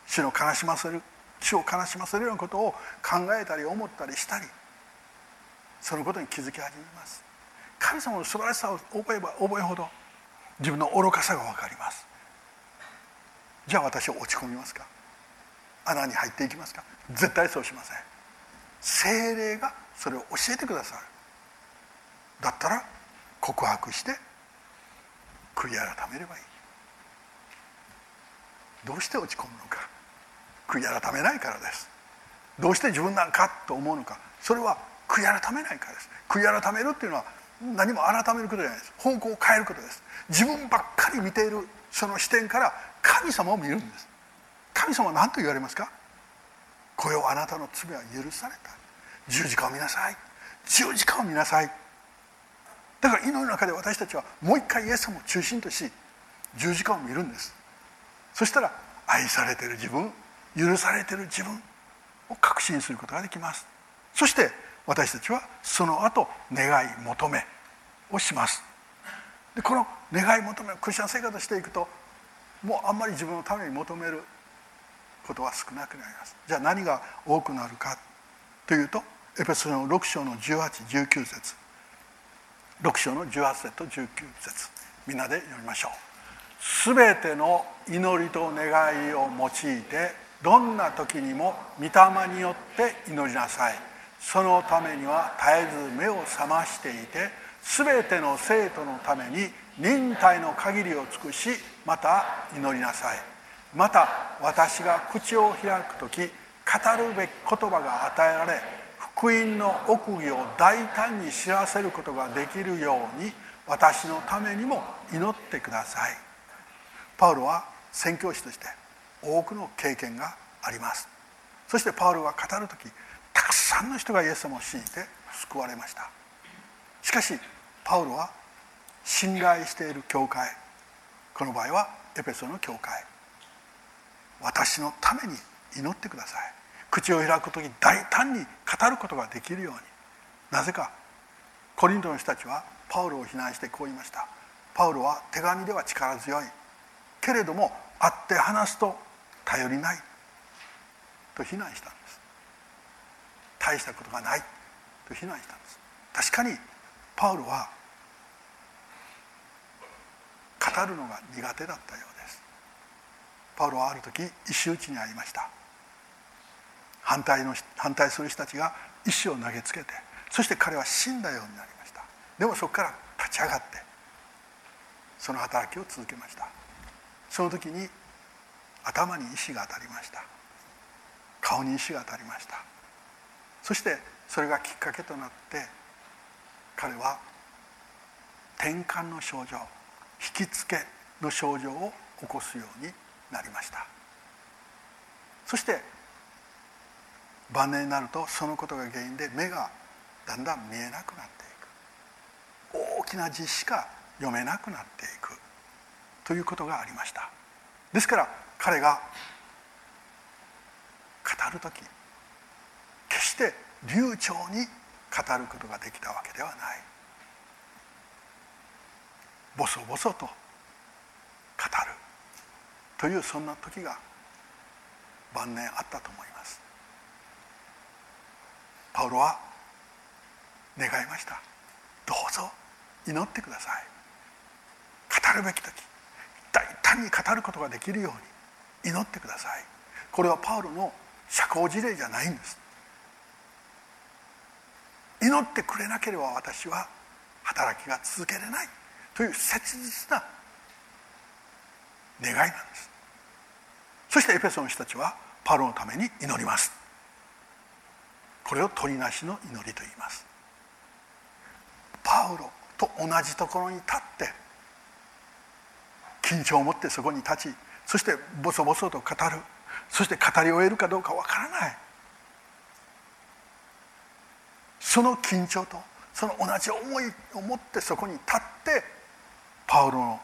主の悲しませる主を悲しませるようなことを考えたり思ったりしたりそのことに気づき始めます。神様の素晴らしさを覚えば覚えほど自分の愚かさが分かります。じゃあ私は落ち込みますか？穴に入っていきますか？絶対そうしません。精霊がそれを教えてくださる。だったら告白して悔い改めればいい。どうして落ち込むのか。悔い改めないからです。どうして自分なんかと思うのか。それは悔い改めないからです悔い改めるっていうのは何も改めることじゃないです。方向を変えることです。自分ばっかり見ているその視点から神様を見るんです。神様は何と言われますか？これをあなたの罪は許された。十字架を見なさい。十字架を見なさい。だから祈りの中で私たちはもう一回イエス様を中心とし十字架を見るんです。そしたら愛されてる自分許されている自分を確信することができます。そして私たちはその後願い求めをします。でこの願い求めクリスチャン生活していくともうあんまり自分のために求めることは少なくなります。じゃあ何が多くなるかというとエペソの6章の1819節。6章の18節と19節。みんなで読みましょう。全ての祈りと願いを用いてどんな時にも御霊によって祈りなさい。そのためには絶えず目を覚ましていて全ての生徒のために忍耐の限りを尽くしまた祈りなさい。また私が口を開く時語るべき言葉が与えられ福音の奥義を大胆に知らせることができるように私のためにも祈ってください。パウロは宣教師として多くの経験があります。そしてパウロは語る時たくさんの人がイエス様を信じて救われました。しかしパウロは信頼している教会。この場合はエペソの教会。私のために祈ってください。口を開く時大胆に語ることができるように。なぜかコリントの人たちはパウロを非難してこう言いました。パウロは手紙では力強い。けれども会って話すと頼りない。と非難したんです。大したことがない。と非難したんです。確かにパウロは語るのが苦手だったようです。パウロはある時石打ちにありました。反対の反対する人たちが石を投げつけてそして彼は死んだようになりました。でもそこから立ち上がってその働きを続けました。その時に頭に石が当たりました。顔に石が当たりました。そしてそれがきっかけとなって彼は転換の症状引きつけの症状を起こすようになりました。そして晩年になるとそのことが原因で目がだんだん見えなくなっていく。大きな字しか読めなくなっていくということがありました。ですから彼が語る時決して流暢に語ることができたわけではない。ボソボソと語る。というそんな時が晩年あったと思います。パウロは願いました。どうぞ祈ってください。語るべき時大胆に語ることができるように。祈ってください。これはパウロの社交辞令じゃないんです。祈ってくれなければ私は働きが続けれない。という切実な願いなんです。そしてエペソの人たちはパウロのために祈ります。これを取りなしの祈りと言います。パウロと同じところに立って緊張を持ってそこに立ちそしてボソボソと語る。そして語り終えるかどうかわからない。その緊張とその同じ思いを持ってそこに立ってパウロの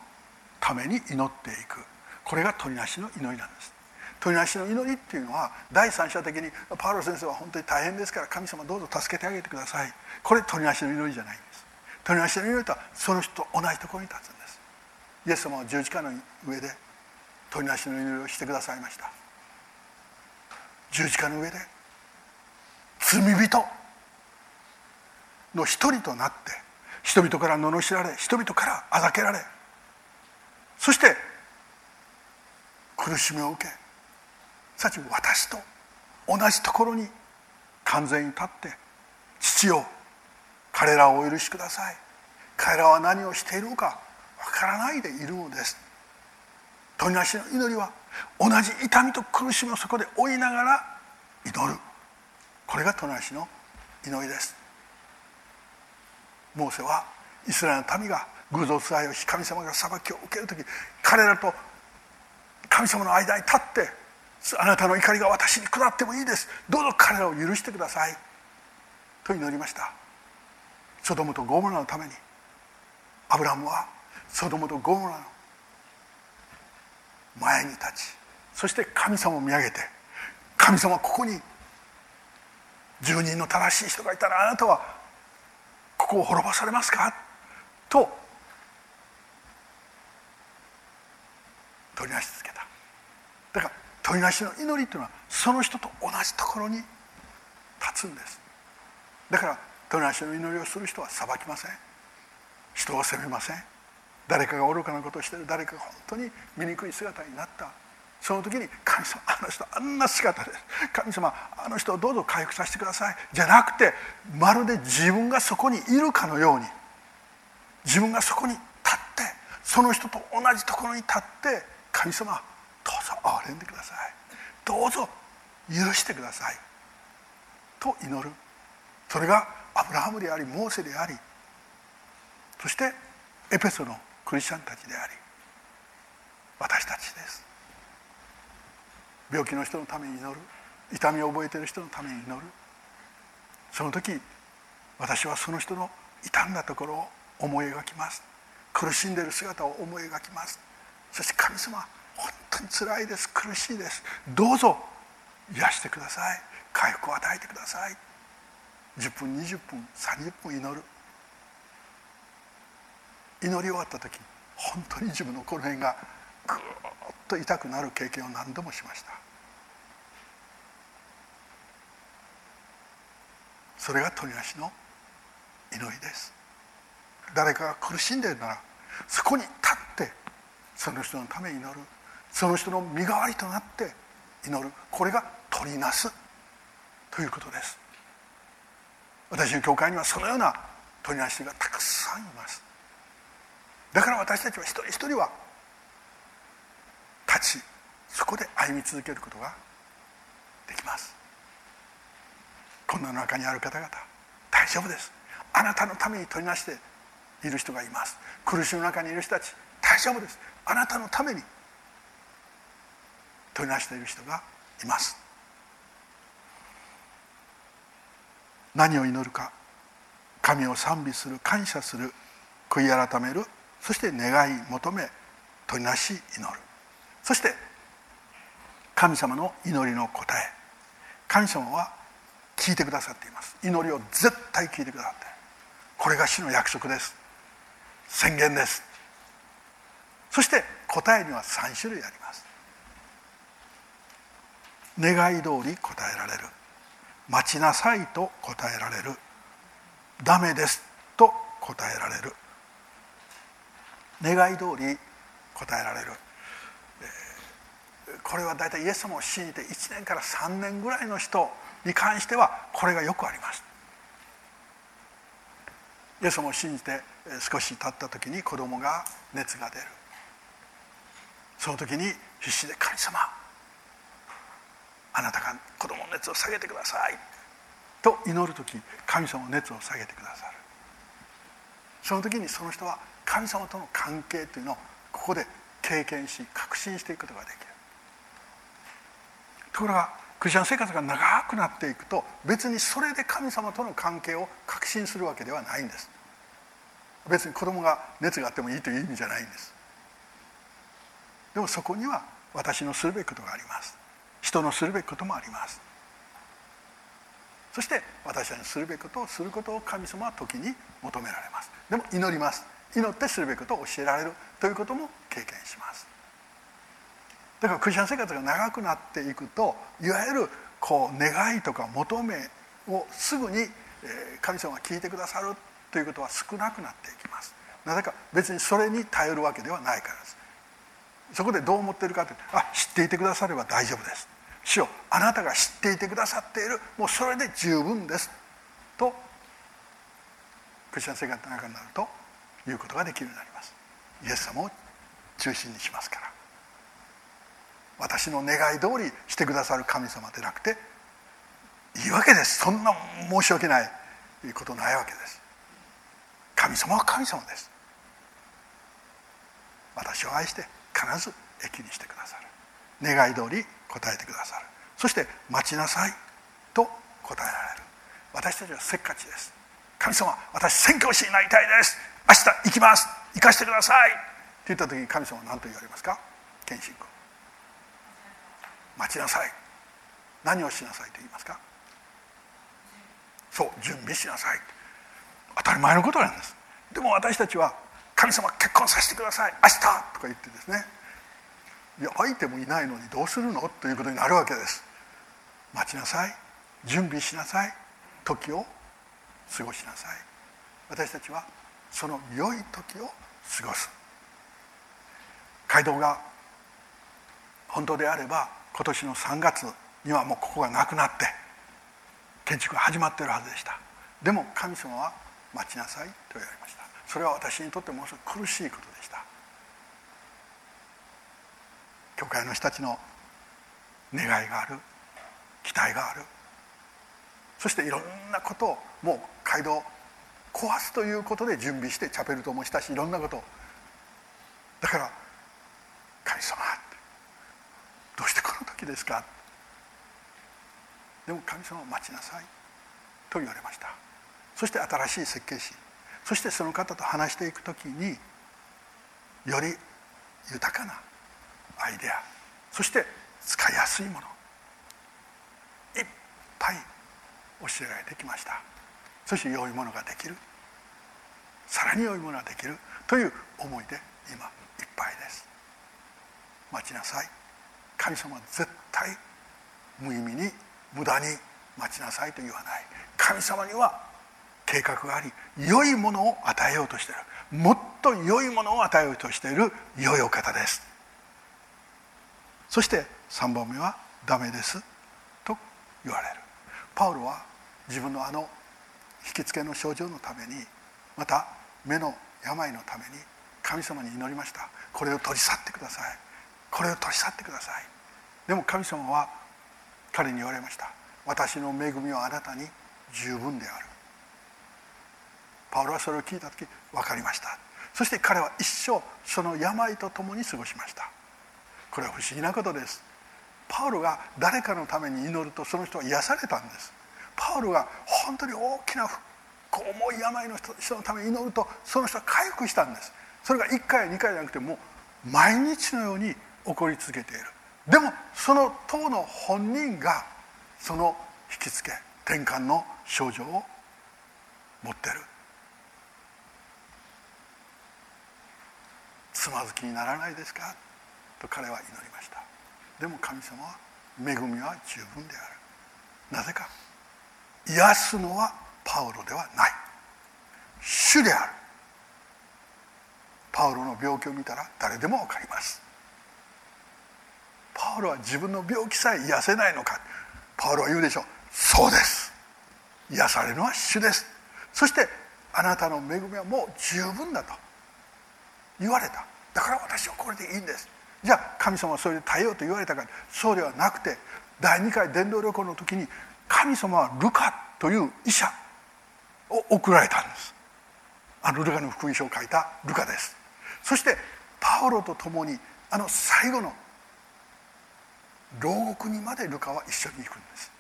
ために祈っていく。これが鳥なしの祈りなんです。鳥なしの祈りっていうのは第三者的にパウロ先生は本当に大変ですから神様どうぞ助けてあげてください。これ鳥なしの祈りじゃないんです。鳥なしの祈りとはその人と同じところに立つんです。イエス様は十字架の上で鳥なしの祈りをしてくださいました。十字架の上で罪人の一人となって人々から罵られ人々からあざけられそして苦しみを受けさち私と同じところに完全に立って父よ彼らをお許しください。彼らは何をしているのかわからないでいるのです。鳥なしの祈りは同じ痛みと苦しみをそこで追いながら祈る。これが鳥なしの祈りです。モーセはイスラエルの民が偶像崇拝をし神様が裁きを受ける時彼らと神様の間に立ってあなたの怒りが私に下ってもいいです。どうぞ彼らを許してください。と祈りました。ソドムとゴモラのためにアブラムはソドムとゴモラの前に立ちそして神様を見上げて神様ここに10人の正しい人がいたらあなたはここを滅ぼされますか？と取りなし続けた。だから取りなしの祈りというのはその人と同じところに立つんです。だから取りなしの祈りをする人は裁きません。人を責めません。誰かが愚かなことをしてる誰かが本当に醜い姿になった。その時に「神様あの人あんな姿です神様あの人をどうぞ回復させてください」じゃなくてまるで自分がそこにいるかのように自分がそこに立ってその人と同じところに立って神様どうぞ憐れんでください。どうぞ許してください。と祈る。それがアブラハムでありモーセでありそしてエペソのクリスチャンたちであり私たちです。病気の人のために祈る。痛みを覚えている人のために祈る。その時私はその人の傷んだところを思い描きます。苦しんでいる姿を思い描きます。そして神様本当につらいです。苦しいです。どうぞ癒してください。回復を与えてください。10分20分30分祈る。祈り終わった時本当に自分のこの辺がぐーっと痛くなる経験を何度もしました。それが鳥なしの祈りです。誰かが苦しんでいるならそこに立ってその人のために祈る。その人の身代わりとなって祈る。これが取りなす。ということです。私の教会にはそのような取りなしがたくさんいます。だから私たちは一人一人は立ちそこで歩み続けることができます。こんな中にある方々大丈夫です。あなたのために取りなしている人がいます。苦しみの中にいる人たち大丈夫です。あなたのために取りなしている人がいます。何を祈るか。神を賛美する感謝する悔い改めるそして願い求め取りなし祈る。そして神様の祈りの答え。神様は聞いてくださっています。祈りを絶対聞いてくださって。これが主の約束です。宣言です。そして答えには3種類あります。願い通り答えられる。待ちなさいと答えられる。ダメですと答えられる。願い通り答えられる。これは大体イエス様を信じて1年から3年ぐらいの人に関してはこれがよくあります。イエス様を信じて少し経った時に子供が熱が出る。その時に必死で「神様あなたが子供の熱を下げてください」と祈る時神様の熱を下げてくださる。その時にその人は神様との関係というのをここで経験し確信していくことができる。ところがクリスチャン生活が長くなっていくと別にそれで神様との関係を確信するわけではないんです。別に子供が熱があってもいいという意味じゃないんです。でもそこには私のするべきことがあります。人のするべきこともあります。そして私たちのするべきことをすることを神様は時に求められます。でも祈ります。祈ってするべきことを教えられるということも経験します。だからクリスチャン生活が長くなっていくといわゆるこう願いとか求めをすぐに神様が聞いてくださるということは少なくなっていきます。なぜか別にそれに頼るわけではないからです。そこでどう思ってるかというとあ知っていてくだされば大丈夫です。主よあなたが知っていてくださっている。もうそれで十分です。とクリスチャン生活が長くなるということができるようになります。イエス様を中心にしますから。私の願い通りしてくださる神様でなくていいわけです。そんな申し訳ないことないわけです。神様は神様です。私を愛して必ず益にしてくださる。願い通り答えてくださる。そして待ちなさいと答えられる。私たちはせっかちです。神様私宣教師になりたいです。明日行きます。行かしてください。って言った時に神様は何と言われますか？謙信君待ちなさい。何をしなさいと言いますか？そう準備しなさい。当たり前のことなんです。でも私たちは神様結婚させてください。明日とか言ってですね。いや相手もいないのにどうするの？ということになるわけです。待ちなさい。準備しなさい。時を過ごしなさい。私たちはその良い時を過ごす。街道が本当であれば今年の3月にはもうここがなくなって建築が始まっているはずでした。でも神様は待ちなさいと言われました。それは私にとってものすごく苦しいことでした。教会の人たちの願いがある期待がある。そしていろんなことをもう街道壊すということで準備してチャペルトもしたしいろんなこと。だから神様どうしてこの時ですか？でも神様を待ちなさいと言われました。そして新しい設計士そしてその方と話していく時により豊かなアイデアそして使いやすいものいっぱい教えられてきました。そして良いものができる。さらに良いものができる。という思いで今いっぱいです。待ちなさい。神様は絶対無意味に無駄に待ちなさいと言わない。神様には計画があり良いものを与えようとしている。もっと良いものを与えようとしている。良いお方です。そして3番目は「ダメです」と言われる。パウロは自分のあの引きつけの症状のためにまた目の病のために神様に祈りました。これを取り去ってください。これを取り去ってください。でも神様は彼に言われました。私の恵みはあなたに十分である。パウロはそれを聞いた時分かりました。そして彼は一生その病と共に過ごしました。これは不思議なことです。パウロが誰かのために祈るとその人は癒されたんです。パウロが本当に大きな重い病の人のために祈るとその人は回復したんです。それが1回や2回じゃなくてもう毎日のように起こり続けている。でもその当の本人がその引きつけ転換の症状を持ってる。つまずきにならないですか？と彼は祈りました。でも神様は恵みは十分である。なぜか癒すのはパウロではない。主である。パウロの病気を見たら誰でも分かります。パウロは自分の病気さえ癒せないのか。パウロは言うでしょう。そうです。癒されるのは主です。そしてあなたの恵みはもう十分だと。言われた。だから私はこれでいいんです。じゃあ神様はそれで耐えようと言われたか。そうではなくて第2回伝道旅行の時に神様はルカという医者を送られたんです。あのルカの福音書を書いたルカです。そしてパウロと共にあの最後の牢獄にまでルカは一緒に行くんです。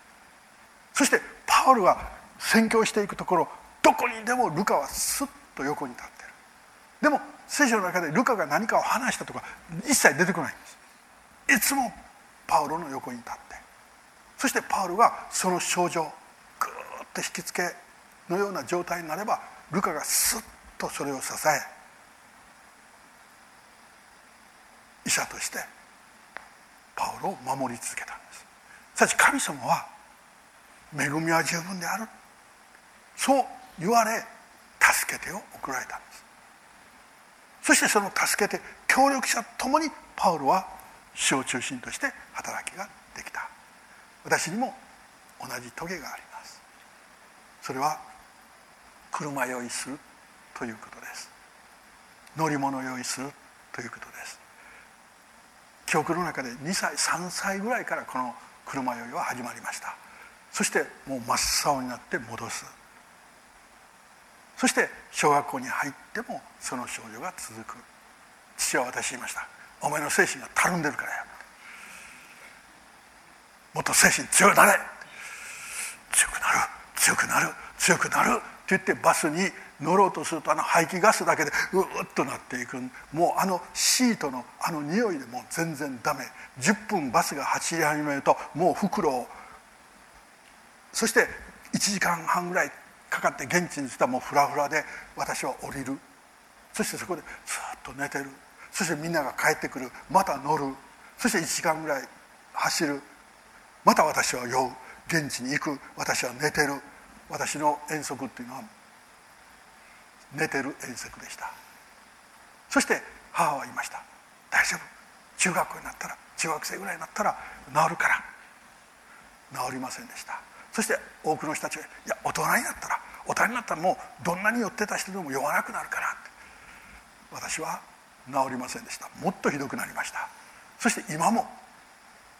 そしてパウロが宣教していくところどこにでもルカはスッと横に立ってる。でも聖書の中でルカが何かを話したとか一切出てこないんです。いつもパウロの横に立って。そしてパウロがその症状ぐーっと引きつけのような状態になればルカがスッとそれを支え医者としてパウロを守り続けたんです。しかし神様は恵みは十分である。そう言われ助けてを送られたんです。そしてその助けて協力者ともにパウロは主を中心として働きができた。私にも同じトゲがあります。それは車用意するということです。乗り物用意するということです。記憶の中で2歳3歳ぐらいからこの車酔いは始まりました。そしてもう真っ青になって戻す。そして小学校に入ってもその少女が続く。父は私言いました。お前の精神がたるんでるからや。もっと精神強くなれ。強くなる強くなる強くなる。って言ってバスに乗ろうとするとあの排気ガスだけでうっとなっていく。もうあのシートのあの匂いでもう全然ダメ。10分バスが走り始めるともう袋をそして1時間半ぐらいかかって現地に着いたらもうフラフラで私は降りる。そしてそこでずっと寝てる。そしてみんなが帰ってくる。また乗る。そして1時間ぐらい走る。また私は酔う現地に行く。私は寝てる。私の遠足っていうのは寝てる遠足でした。そして母は言いました。大丈夫。中学校になったら中学生ぐらいになったら治るから。治りませんでした。そして多くの人たちは「いや大人になったら大人になったらもうどんなに寄ってた人でも酔わなくなるから」って私は治りませんでした。もっとひどくなりました。そして今も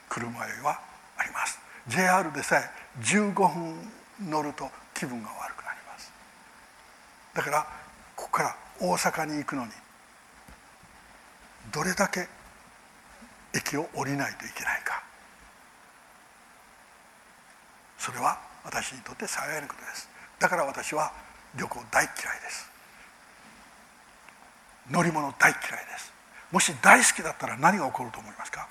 車酔いはあります。JR でさえ15分乗ると気分が悪くなります。だからここから大阪に行くのにどれだけ駅を降りないといけないか。それは私にとって幸いなことです。だから私は旅行大嫌いです。乗り物大嫌いです。もし大好きだったら何が起こると思いますか？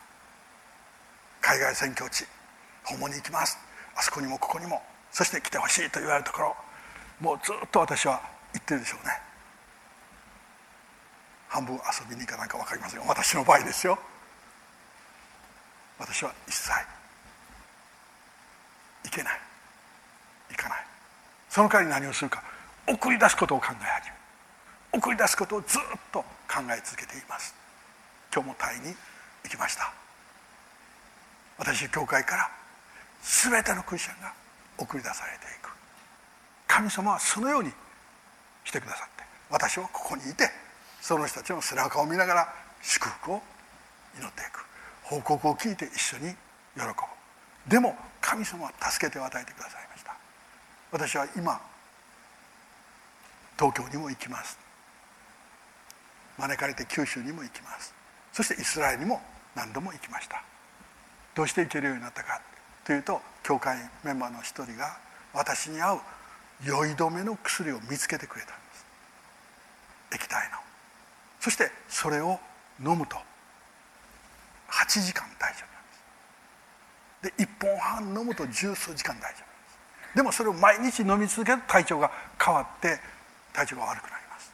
海外宣教地訪問に行きます。あそこにもここにもそして来てほしいと言われるところもうずっと私は言ってるでしょうね。半分遊びに行かないか分かりません私の場合ですよ。私は一切行けない。行かない。その代わり何をするか送り出すことを考え始め送り出すことをずっと考え続けています。今日もタイに行きました。私教会から全てのクリスチャンが送り出されていく。神様はそのようにしてくださって私はここにいてその人たちの背中を見ながら祝福を祈っていく。報告を聞いて一緒に喜ぶ。でも神様は助けてを与えてくださいました。私は今東京にも行きます。招かれて九州にも行きます。そしてイスラエルにも何度も行きました。どうして行けるようになったかというと教会メンバーの一人が私に合う酔い止めの薬を見つけてくれたんです。液体の。そしてそれを飲むと。8時間大丈夫なんです。で1本半飲むと十数時間大丈夫なんです。でもそれを毎日飲み続けると体調が変わって体調が悪くなります。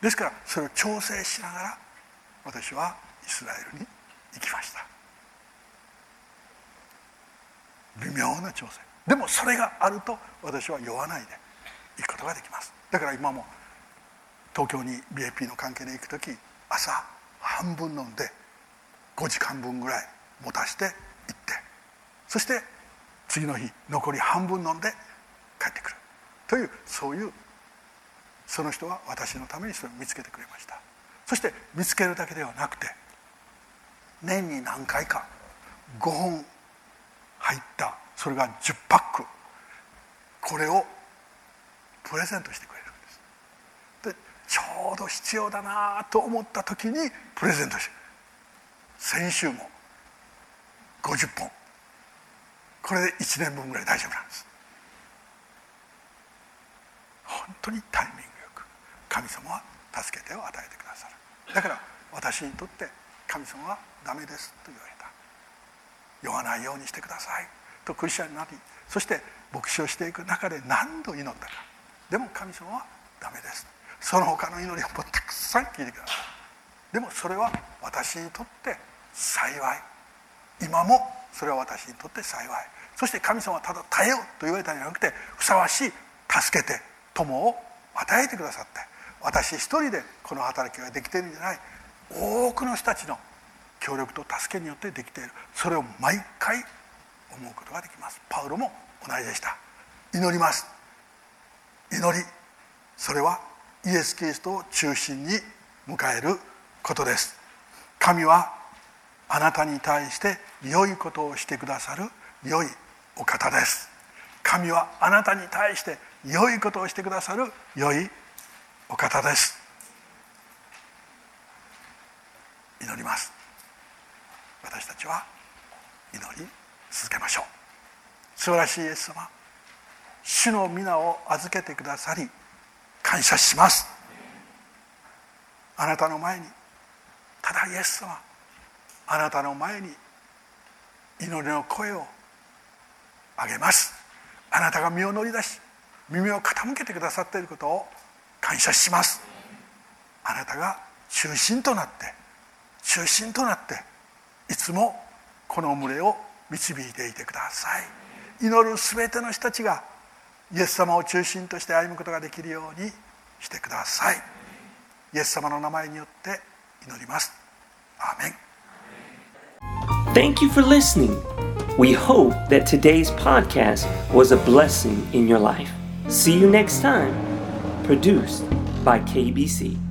ですからそれを調整しながら私はイスラエルに行きました。微妙な調整。でもそれがあると私は酔わないで行くことができます。だから今も東京に BIP の関係で行く時朝半分飲んで5時間分ぐらい持たして行ってそして次の日残り半分飲んで帰ってくる。というそういうその人は私のためにそれを見つけてくれました。そして見つけるだけではなくて年に何回か5本入った。それが10パック。これをプレゼントしてくれるんです。でちょうど必要だなと思った時にプレゼントして先週も50本。これで1年分ぐらい大丈夫なんです。本当にタイミングよく神様は助けてを与えてくださる。だから私にとって神様はダメですと言われ酔わないようにしてください。とクリスチャンになりそして牧師をしていく中で何度祈ったか。でも神様はダメです。その他の祈りをもたくさん聞いてください。でもそれは私にとって幸い。今もそれは私にとって幸い。そして神様はただ耐えようと言われたんじゃなくてふさわしい助けて友を与えてくださって私一人でこの働きができてるんじゃない。多くの人たちの協力と助けによってできている。それを毎回思うことができます。パウロも同じでした。祈ります。祈り。それはイエス・キリストを中心に迎えることです。神はあなたに対して良いことをしてくださる良いお方です。神はあなたに対して良いことをしてくださる良いお方です。祈ります。私たちは祈り続けましょう。素晴らしいイエス様主の皆を預けてくださり感謝します。あなたの前にただイエス様あなたの前に祈りの声を上げます。あなたが身を乗り出し耳を傾けてくださっていることを感謝します。あなたが中心となって中心となっていつもこの群れを導いていてください祈る全ての人たちがイエス様を中心として歩むことができるようにしてくださいイエス様の名前によって祈りますアーメン Thank you for listening. We hope that today's podcast was a blessing in your life. See you next time. Produced by KBC.